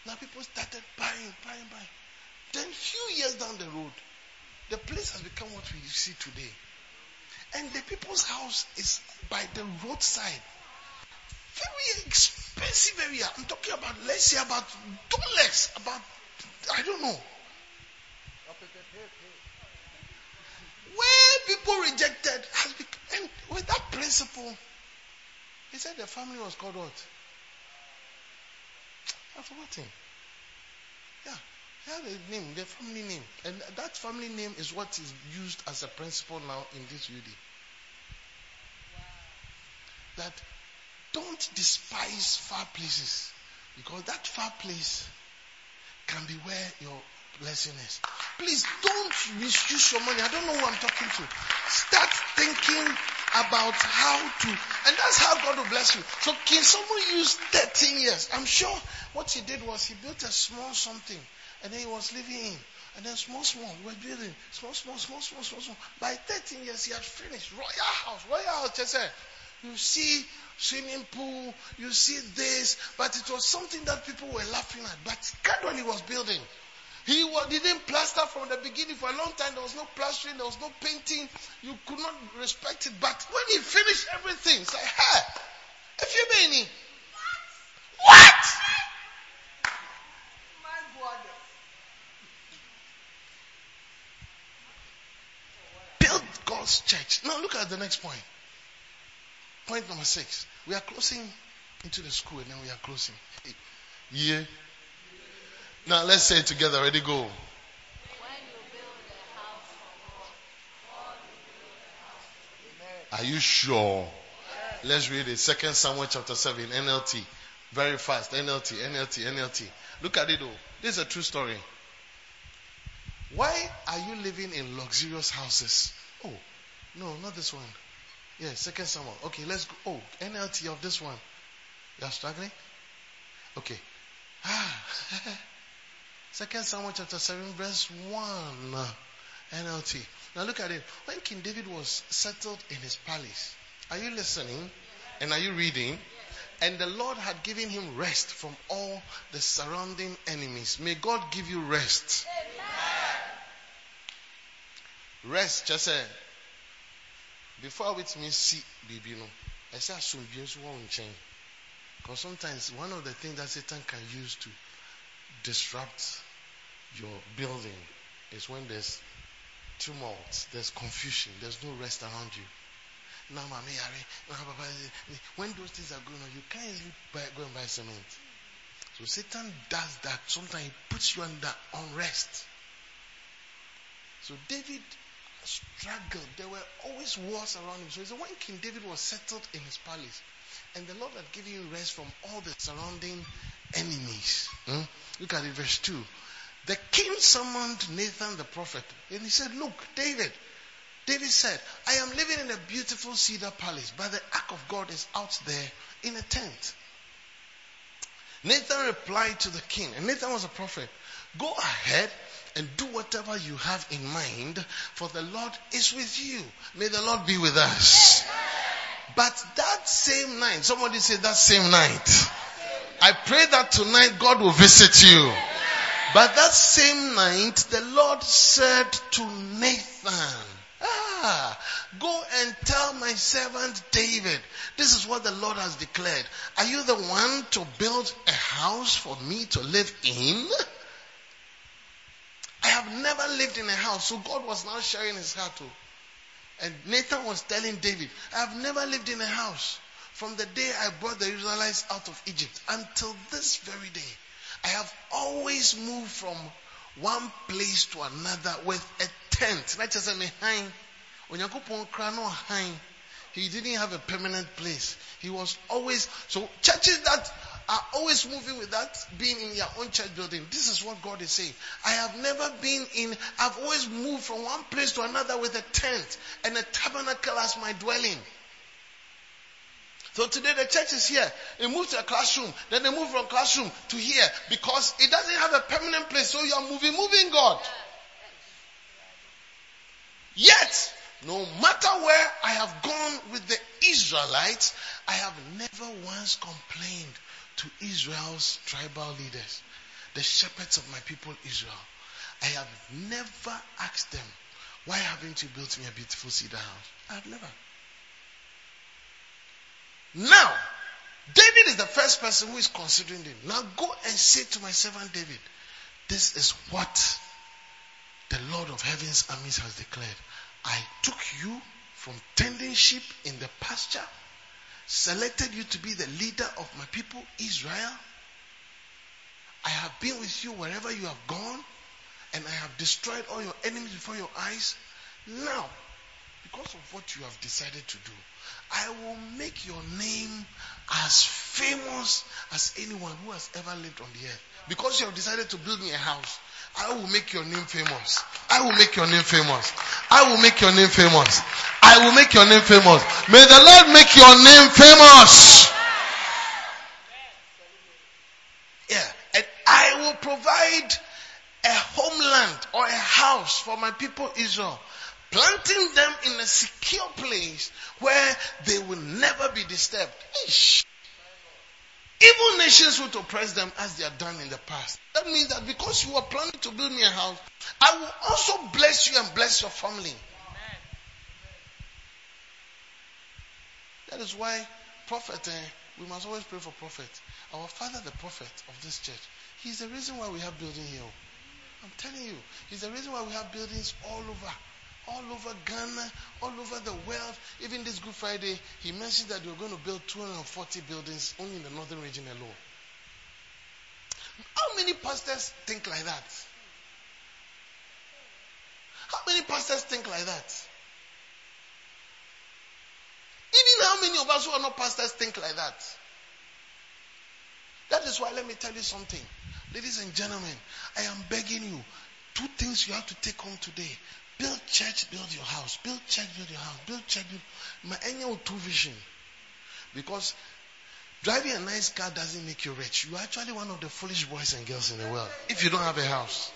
Now people started buying, buying, buying. Then few years down the road, the place has become what we see today. And the people's house is by the roadside. Very expensive area. I'm talking about, let's say about dollars, about, I don't know. Where people rejected has become, and with that principle, he said the family was called what? I've forgotten. Yeah, they had a name, their family name. And that family name is what is used as a principle now in this UD. That don't despise far places. Because that far place can be where your blessing is. Please don't misuse your money. I don't know who I'm talking to. Start thinking about how to, and that's how God will bless you. So King someone used 13 years. I'm sure what he did was he built a small something, and then he was living in. And then small, small, we were building. Small, small, small, small, small, small. By 13 years, he had finished. Royal house, royal house, just You see swimming pool, you see this, but it was something that people were laughing at. But gradually was building. He was, didn't plaster from the beginning for a long time. There was no plastering, there was no painting. You could not respect it. But when he finished everything, say, hey, if you mean what? Build God's church. Now look at the next point. Point number six. We are closing into the school and then we are closing. Yeah. Now let's say it together. Ready, go. Are you sure? Let's read it. Second Samuel chapter 7, NLT. Very fast. NLT, NLT, NLT. Look at it though. This is a true story. Why are you living in luxurious houses? Oh, no, not this one. Yeah, second Samuel. Okay, let's go. Oh, NLT of this one. You are struggling? Okay. Ah. <laughs> Second Samuel chapter 7 verse 1 NLT. Now look at it. When King David was settled in his palace, are you listening? And are you reading? And the Lord had given him rest from all the surrounding enemies. May God give you rest. Amen. Rest, just say. Before which means see, baby, no. I say, ah, Because sometimes one of the things that Satan can use to disrupt your building is when there's tumult, there's confusion, there's no rest around you. Now, when those things are going on, you can't easily buy, go and buy cement. So Satan does that. Sometimes he puts you under unrest. So David struggled. There were always wars around him. So when King David was settled in his palace, and the Lord had given him rest from all the surrounding enemies. Hmm? Look at it, verse 2. The king summoned Nathan the prophet, and he said, Look, David. David said, I am living in a beautiful cedar palace, but the ark of God is out there in a tent. Nathan replied to the king, and Nathan was a prophet, Go ahead and do whatever you have in mind, for the Lord is with you. May the Lord be with us. But that same night, somebody said that same night. I pray that tonight God will visit you. But that same night, the Lord said to Nathan, Ah, go and tell my servant David, this is what the Lord has declared. Are you the one to build a house for me to live in? Have never lived in a house, so God was now sharing his heart to. And Nathan was telling David, I have never lived in a house. From the day I brought the Israelites out of Egypt until this very day, I have always moved from one place to another with a tent. Not just a He didn't have a permanent place. He was always, so churches that are always moving without being in your own church building. This is what God is saying. I have never been in, I've always moved from one place to another with a tent and a tabernacle as my dwelling. So today the church is here. They move to a classroom. Then they move from classroom to here because it doesn't have a permanent place. So you are moving, moving God. Yet, no matter where I have gone with the Israelites, I have never once complained to Israel's tribal leaders, the shepherds of my people Israel. I have never asked them, why haven't you built me a beautiful cedar house? I have never. Now, David is the first person who is considering it. Now go and say to my servant David, this is what the Lord of heaven's armies has declared. I took you from tending sheep in the pasture selected you to be the leader of my people, Israel. I have been with you wherever you have gone, and I have destroyed all your enemies before your eyes. Now, because of what you have decided to do, I will make your name as famous as anyone who has ever lived on the earth. Because you have decided to build me a house, I will make your name famous. I will make your name famous. I will make your name famous. I will make your name famous. May the Lord make your name famous. Yeah. And I will provide a homeland or a house for my people Israel. Planting them in a secure place where they will never be disturbed. Ish. Evil nations will oppress them as they have done in the past. That means that because you are planning to build me a house, I will also bless you and bless your family. That is why prophet, eh, we must always pray for prophet. Our father, the prophet of this church, he's the reason why we have building here. I'm telling you, he's the reason why we have buildings all over all over Ghana, all over the world. Even this Good Friday, he mentioned that we're going to build 240 buildings only in the northern region alone. How many pastors think like that? How many pastors think like that? Even how many of us who are not pastors think like that? That is why let me tell you something. Ladies and gentlemen, I am begging you, two things you have to take home today. Build church, build your house. Build church, build your house. Build church, build my annual two vision. Because driving a nice car doesn't make you rich. You are actually one of the foolish boys and girls in the world. If you don't have a house.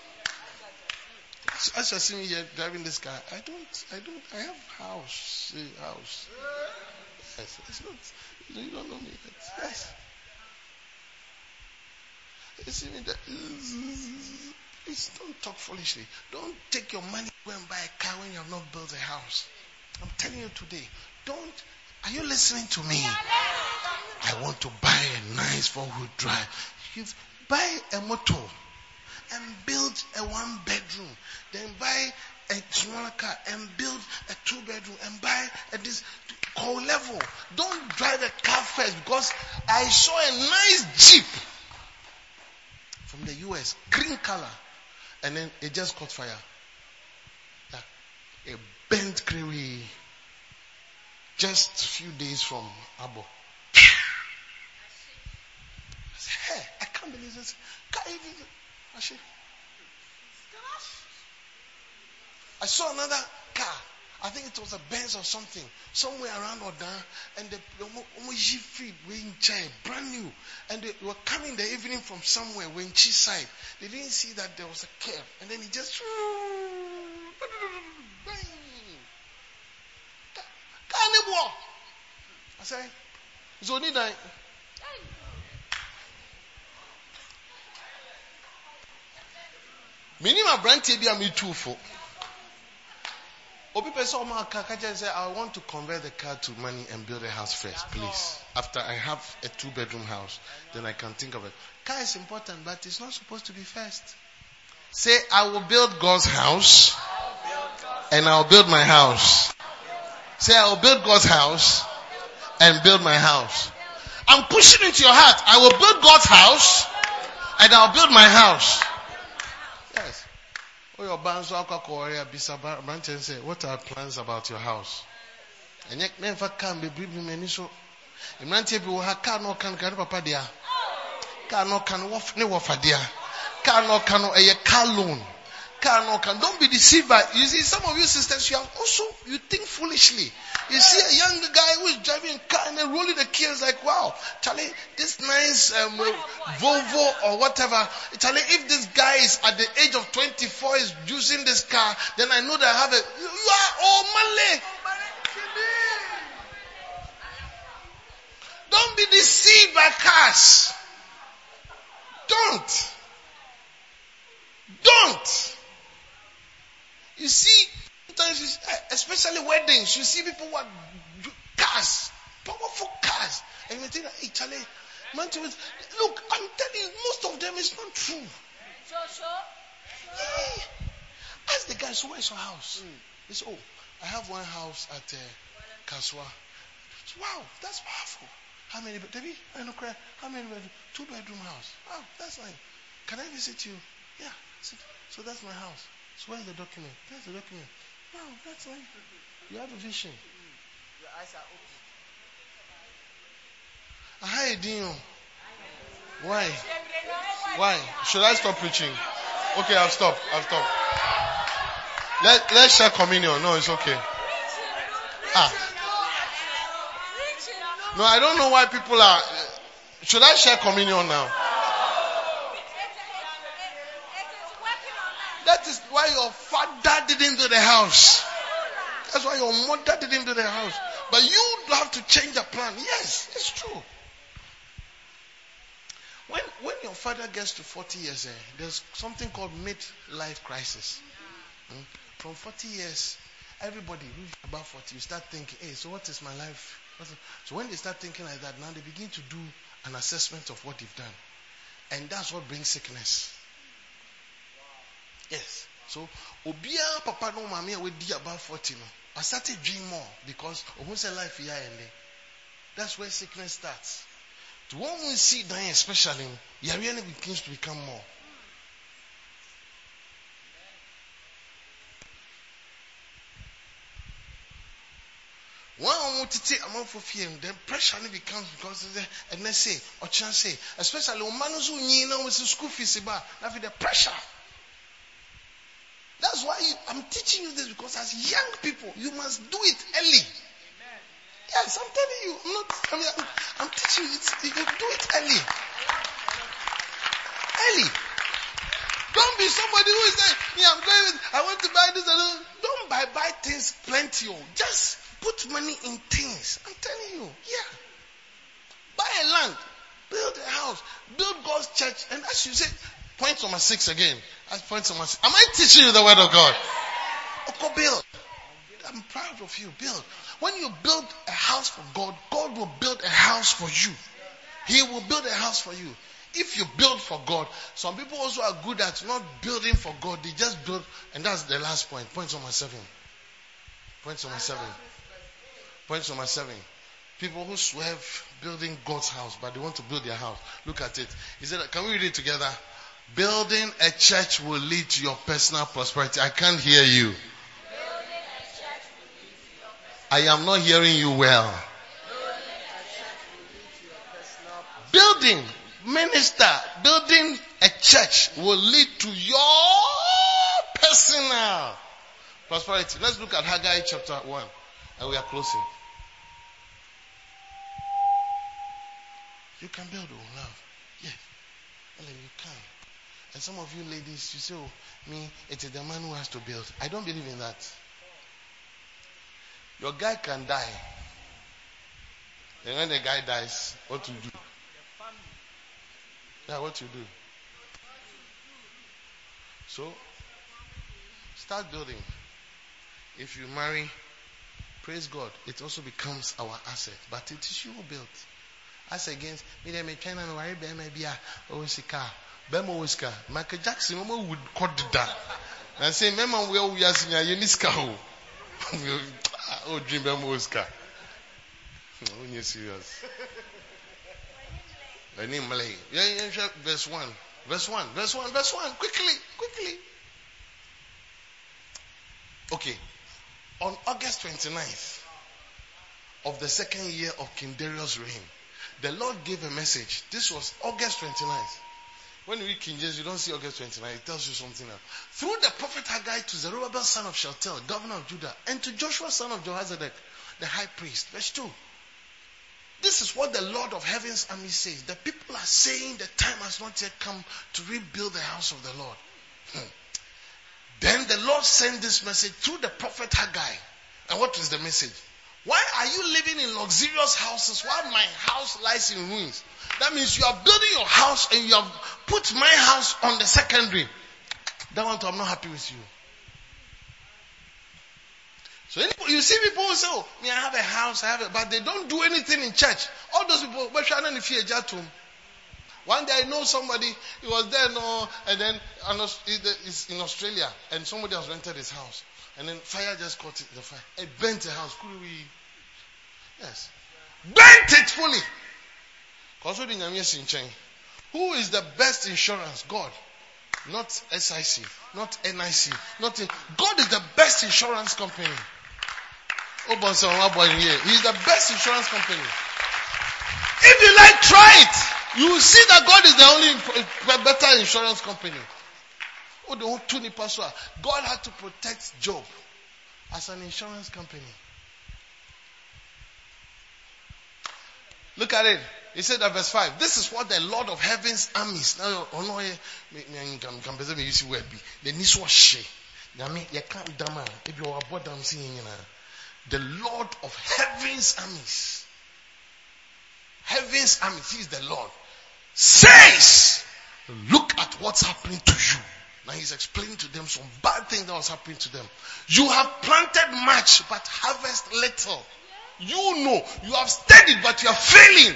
So as you see me here driving this car, I don't, I don't, I have house, house. Yes, it's not, you don't know me. yes. You see me there. Please don't talk foolishly. Don't take your money go and buy a car when you have not built a house. I'm telling you today, don't. Are you listening to me? I want to buy a nice four-wheel drive. You buy a motor and build a one bedroom. Then buy a smaller car and build a two bedroom and buy a this co-level. Don't drive a car first because I saw a nice Jeep from the US, green color and then it just caught fire. Yeah. A bent Crewe. Just a few days from Abo. I said, hey, I can't believe this. I saw another car. I think it was a Benz or something, somewhere around Odan, and the free in brand new. And they were coming the evening from somewhere, when she side. They didn't see that there was a curve, and then he just. <laughs> I said, Zoni die. Minimum aberanteɛ bi a mi tu pɛ sɛ ɔmo aka say I want to convert the car to money and build a house first, please. After I have a two bedroom house, then I can think of it. Car is important, but it's not supposed to be first. Say, I will build God's house, and I'll build my house. Say, I will build God's house and build my house. I'm pushing into your heart. I will build God's house and I'll build my house. Yes. What are plans about your house? And yet never can be bring me so. Mmeranteɛ bi wɔ ha kaa na ɔka no ka ne papa dea kaa na ɔka no ne wɔfa dea kaa na ɔka no ɛyɛ car loan car no can. Don't be deceived by. You see, some of you sisters, you are also you think foolishly. You see a young guy who is driving a car and then rolling the key. It's like, wow, Charlie, this nice um, Volvo or whatever. Charlie, if this guy is at the age of 24 is using this car, then I know that I have a. You are oh Malay. Don't be deceived by cars. Don't. Don't. You see, sometimes, you, eh, especially weddings, you see people who are cars, powerful cars, and you think, Charlie, man, look, I'm telling you, most of them is not true. Yeah. Ask the guy, so where's your house? Mm. He said, oh, I have one house at uh, Kasoa. Wow, that's powerful. How many, Debbie, I know, how many bedroom? Two bedroom house. Wow, that's nice. Can I visit you? Yeah. So that's my house. So where's the document? That's the document. Wow, that's why you have a vision. Your eyes are open. Hi, Dino. Why? Why? Should I stop preaching? Okay, I'll stop. I'll stop. Let, let's share communion. No, it's okay. Ah. No, I don't know why people are. Should I share communion now? That is why your father didn't do the house. That's why your mother didn't do the house. But you have to change the plan. Yes, it's true. When, when your father gets to 40 years, eh, there's something called mid-life crisis. Hmm? From 40 years, everybody about 40, you start thinking, hey, so what is my life? So when they start thinking like that, now they begin to do an assessment of what they've done. And that's what brings sickness. Yes. So obia papa no mami a wedi about 40 no. I started dreaming more because almost a life here and there. That's where sickness starts. To one we see dying especially, really begins to become more. One who take a month of fear, then pressure becomes because and they say, or chance say, especially when man who know with school fees, but the pressure. That's why you, I'm teaching you this because as young people, you must do it early. Amen. Yes, I'm telling you. I'm not. I mean, I'm, I'm teaching you. You do it early. Early. Don't be somebody who is saying, "Yeah, I'm going. I want to buy this." And don't buy buy things plenty. Oh. Just put money in things. I'm telling you. Yeah. Buy a land, build a house, build God's church, and as you say, Point number six again. That's point number six. Am I teaching you the word of God? Okay, build. I'm proud of you. Build. When you build a house for God, God will build a house for you. He will build a house for you. If you build for God, some people also are good at not building for God. They just build, and that's the last point. Point number seven. Point number seven. Point number seven. People who swerve building God's house, but they want to build their house. Look at it. He said, can we read it together? Building a church will lead to your personal prosperity. I can't hear you. I am not hearing you well. Building, minister, building a church will lead to your personal prosperity. Let's look at Haggai chapter 1 and we are closing. You can build with love. Yes. Well, you can. And some of you ladies, you say, oh, me, it is the man who has to build. I don't believe in that. Your guy can die. And when the guy dies, what do you do? Yeah, what you do? So, start building. If you marry, praise God, it also becomes our asset. But it is you who built. As against, me, they may China, no, I be a, ah, oh, car. Bema Oscar. Michael Jackson, Mama would cut that. And say, Mama, we are seeing a Uniska. Oh, dream Bema Oscar. When you serious. The name Malay. Yeah, yeah, verse 1. Verse 1. Verse 1. Verse 1. Quickly. Quickly. Okay. On August 29th of the second year of King Darius' reign, the Lord gave a message. This was August 29th. When you read King James, you don't see August 29. It tells you something else. Through the prophet Haggai to Zerubbabel son of Shealtiel, governor of Judah, and to Joshua son of Jehozadak, the high priest. Verse 2. This is what the Lord of heaven's army says. The people are saying the time has not yet come to rebuild the house of the Lord. Hmm. Then the Lord sent this message through the prophet Haggai. And what is the message? Why are you living in luxurious houses while my house lies in ruins? That means you are building your house and you have put my house on the secondary. That one, I'm not happy with you. So you see people who say, oh, me, I have a house, I have it, but they don't do anything in church. All those people, but to fear Jatum. one day I know somebody, he was there, no, and then he's in Australia, and somebody has rented his house. And then fire just caught it, the fire. It burnt the house. Could we? Yes. Burnt it fully. Who is the best insurance? God. Not SIC. Not NIC. Not a, God is the best insurance company. Oh, He's the best insurance company. If you like, try it. You will see that God is the only better insurance company. Oh. God had to protect Job as an insurance company. Look at it. He said at verse 5, this is what the Lord of heaven's armies. Now, oh no, eh, can me use word be. The niswa she. Yami, you can't dama. Eh? If you are bored, I'm seeing you The Lord of heaven's armies. Heaven's armies, he is the Lord. Says, look at what's happening to you. Now he's explaining to them some bad thing that was happening to them. You have planted much, but harvest little. You know, you have studied, but you are failing.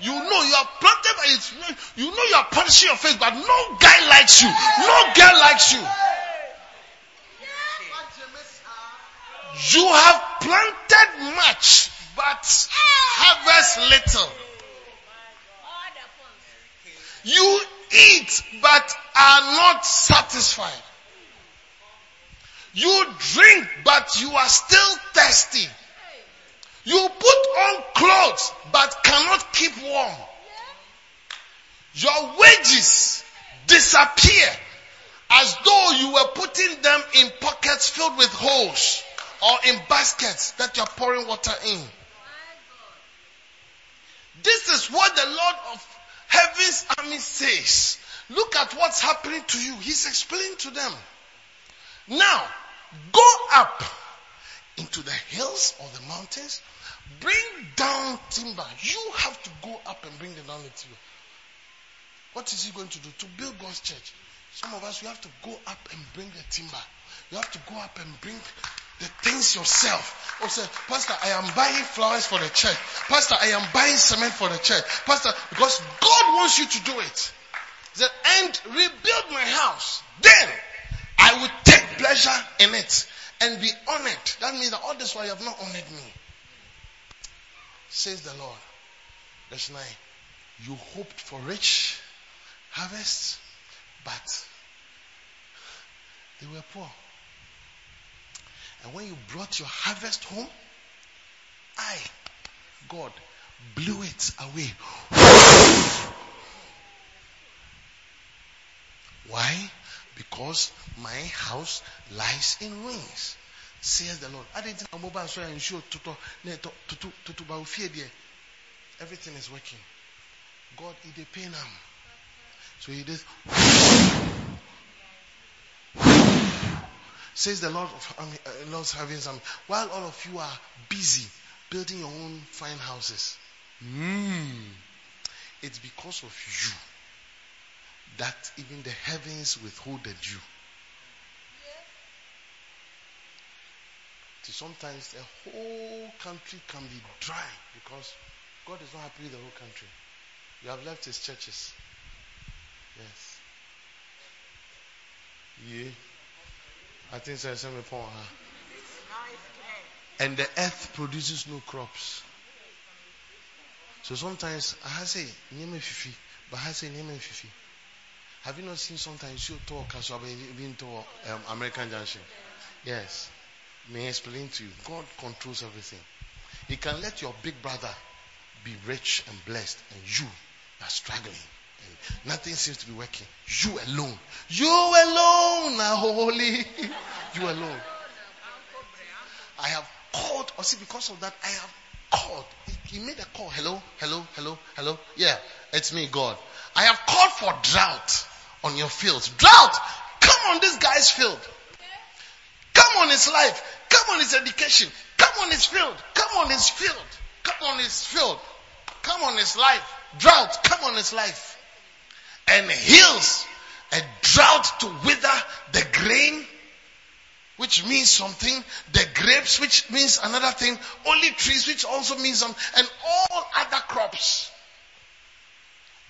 You know you have planted, it's, you know you are punishing your face, but no guy likes you. No girl likes you. You have planted much, but harvest little. You eat, but are not satisfied. You drink, but you are still thirsty. You put on clothes but cannot keep warm. Your wages disappear as though you were putting them in pockets filled with holes or in baskets that you're pouring water in. This is what the Lord of heaven's army says. Look at what's happening to you. He's explaining to them. Now, go up into the hills or the mountains Bring down timber. You have to go up and bring the down with you. What is he going to do? To build God's church. Some of us, you have to go up and bring the timber. You have to go up and bring the things yourself. Oh, say, Pastor, I am buying flowers for the church. Pastor, I am buying cement for the church. Pastor, because God wants you to do it. He said, and rebuild my house. Then I will take pleasure in it and be honored. That means that all this while you have not honored me says the Lord. Verse 9. You hoped for rich harvests, but they were poor. And when you brought your harvest home, I, God blew it away. Why? Because my house lies in ruins. Says the Lord. I didn't think mobile so and show tutu tutu tutu Everything is working. God is a pain So he did says the Lord of uh, Lord's having some while all of you are busy building your own fine houses. Mm, it's because of you that even the heavens withholded you. So sometimes a whole country can be dry because God is not happy with the whole country. You have left his churches. Yes. Yeah. I think so. Some point. And the earth produces no crops. So sometimes I say nyeme fifi, but I say fifi. Have you not seen sometimes you talk as well been to um, American Junction? Yes. May I explain to you? God controls everything. He can let your big brother be rich and blessed, and you are struggling. And nothing seems to be working. You alone. You alone are holy. <laughs> you alone. I have called, or see, because of that, I have called. He made a call. Hello, hello, hello, hello. Yeah, it's me, God. I have called for drought on your fields. Drought! Come on this guy's field. Come on his life. Come on his education. Come on his field. Come on his field. Come on his field. Come on his life. Drought. Come on his life. And hills. A drought to wither the grain which means something, the grapes, which means another thing, olive trees, which also means something, and all other crops.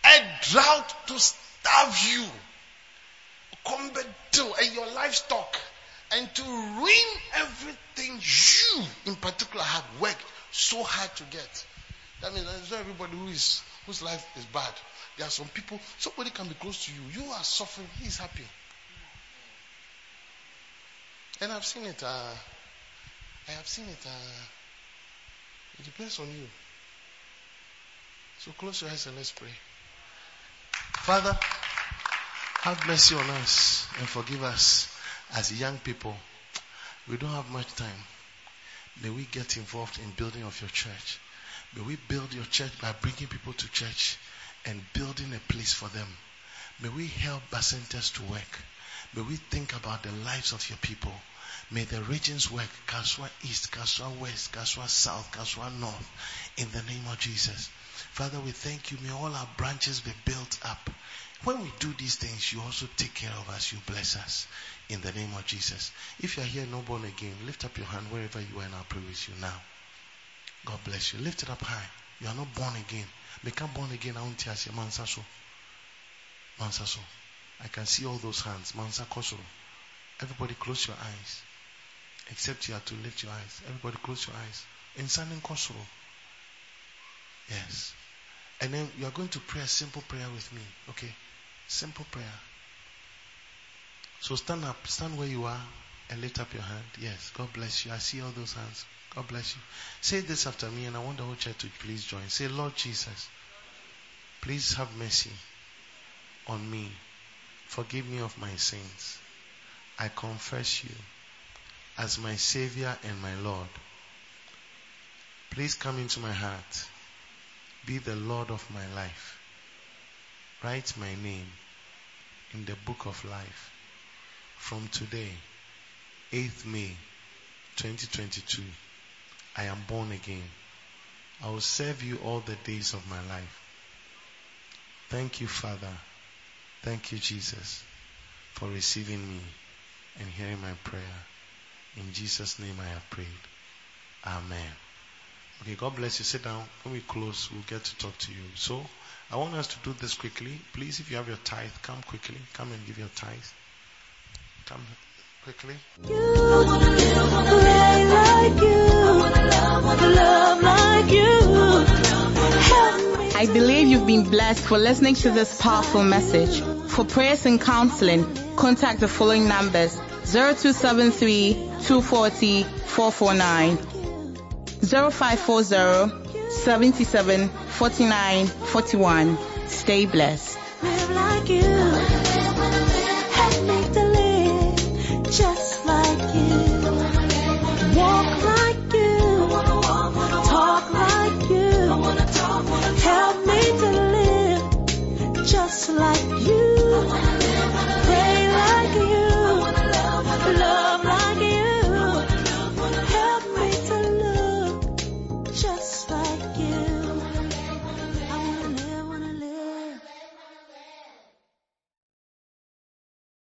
A drought to starve you, Combat to and your livestock, and to ruin everything you, in particular, have worked so hard to get. That means it's not everybody who is whose life is bad. There are some people, somebody can be close to you. You are suffering, he is happy. And I've seen it. Uh, I have seen it. Uh, it depends on you. So close your eyes and let's pray. Father, have mercy on us and forgive us as young people. We don't have much time. May we get involved in building of your church. May we build your church by bringing people to church and building a place for them. May we help Bacentas to work. May we think about the lives of your people. May the regions work, Kasoa East, Kasoa West, Kasoa South, Kasoa North, in the name of Jesus. Father, we thank you. May all our branches be built up. When we do these things, you also take care of us. You bless us in the name of Jesus. If you are here not born again, lift up your hand wherever you are and I'll pray with you now. God bless you. Lift it up high. You are not born again. Become born again. You, Mansaso. Mansaso. I can see all those hands. Mansa. Everybody close your eyes. Except you have to lift your eyes. Everybody close your eyes. In Sanin Kosoro. Yes. And then you are going to pray a simple prayer with me. Okay? Simple prayer. So stand up. Stand where you are and lift up your hand. Yes. God bless you. I see all those hands. God bless you. Say this after me and I want the whole church to please join. Say, Lord Jesus, please have mercy on me. Forgive me of my sins. I confess you as my Savior and my Lord. Please come into my heart. Be the Lord of my life. Write my name in the book of life. From today, 8th May 2022, I am born again. I will serve you all the days of my life. Thank you, Father. Thank you, Jesus, for receiving me and hearing my prayer. In Jesus' name I have prayed. Amen. Okay, God bless you. Sit down. When we close, we'll get to talk to you. So, I want us to do this quickly. Please, if you have your tithe, come quickly. Come and give your tithe. Come quickly.
I believe you've been blessed for listening to this powerful message. For prayers and counseling, contact the following numbers 0273 240 449 0540 77 49 41. Stay blessed.
Live like you. like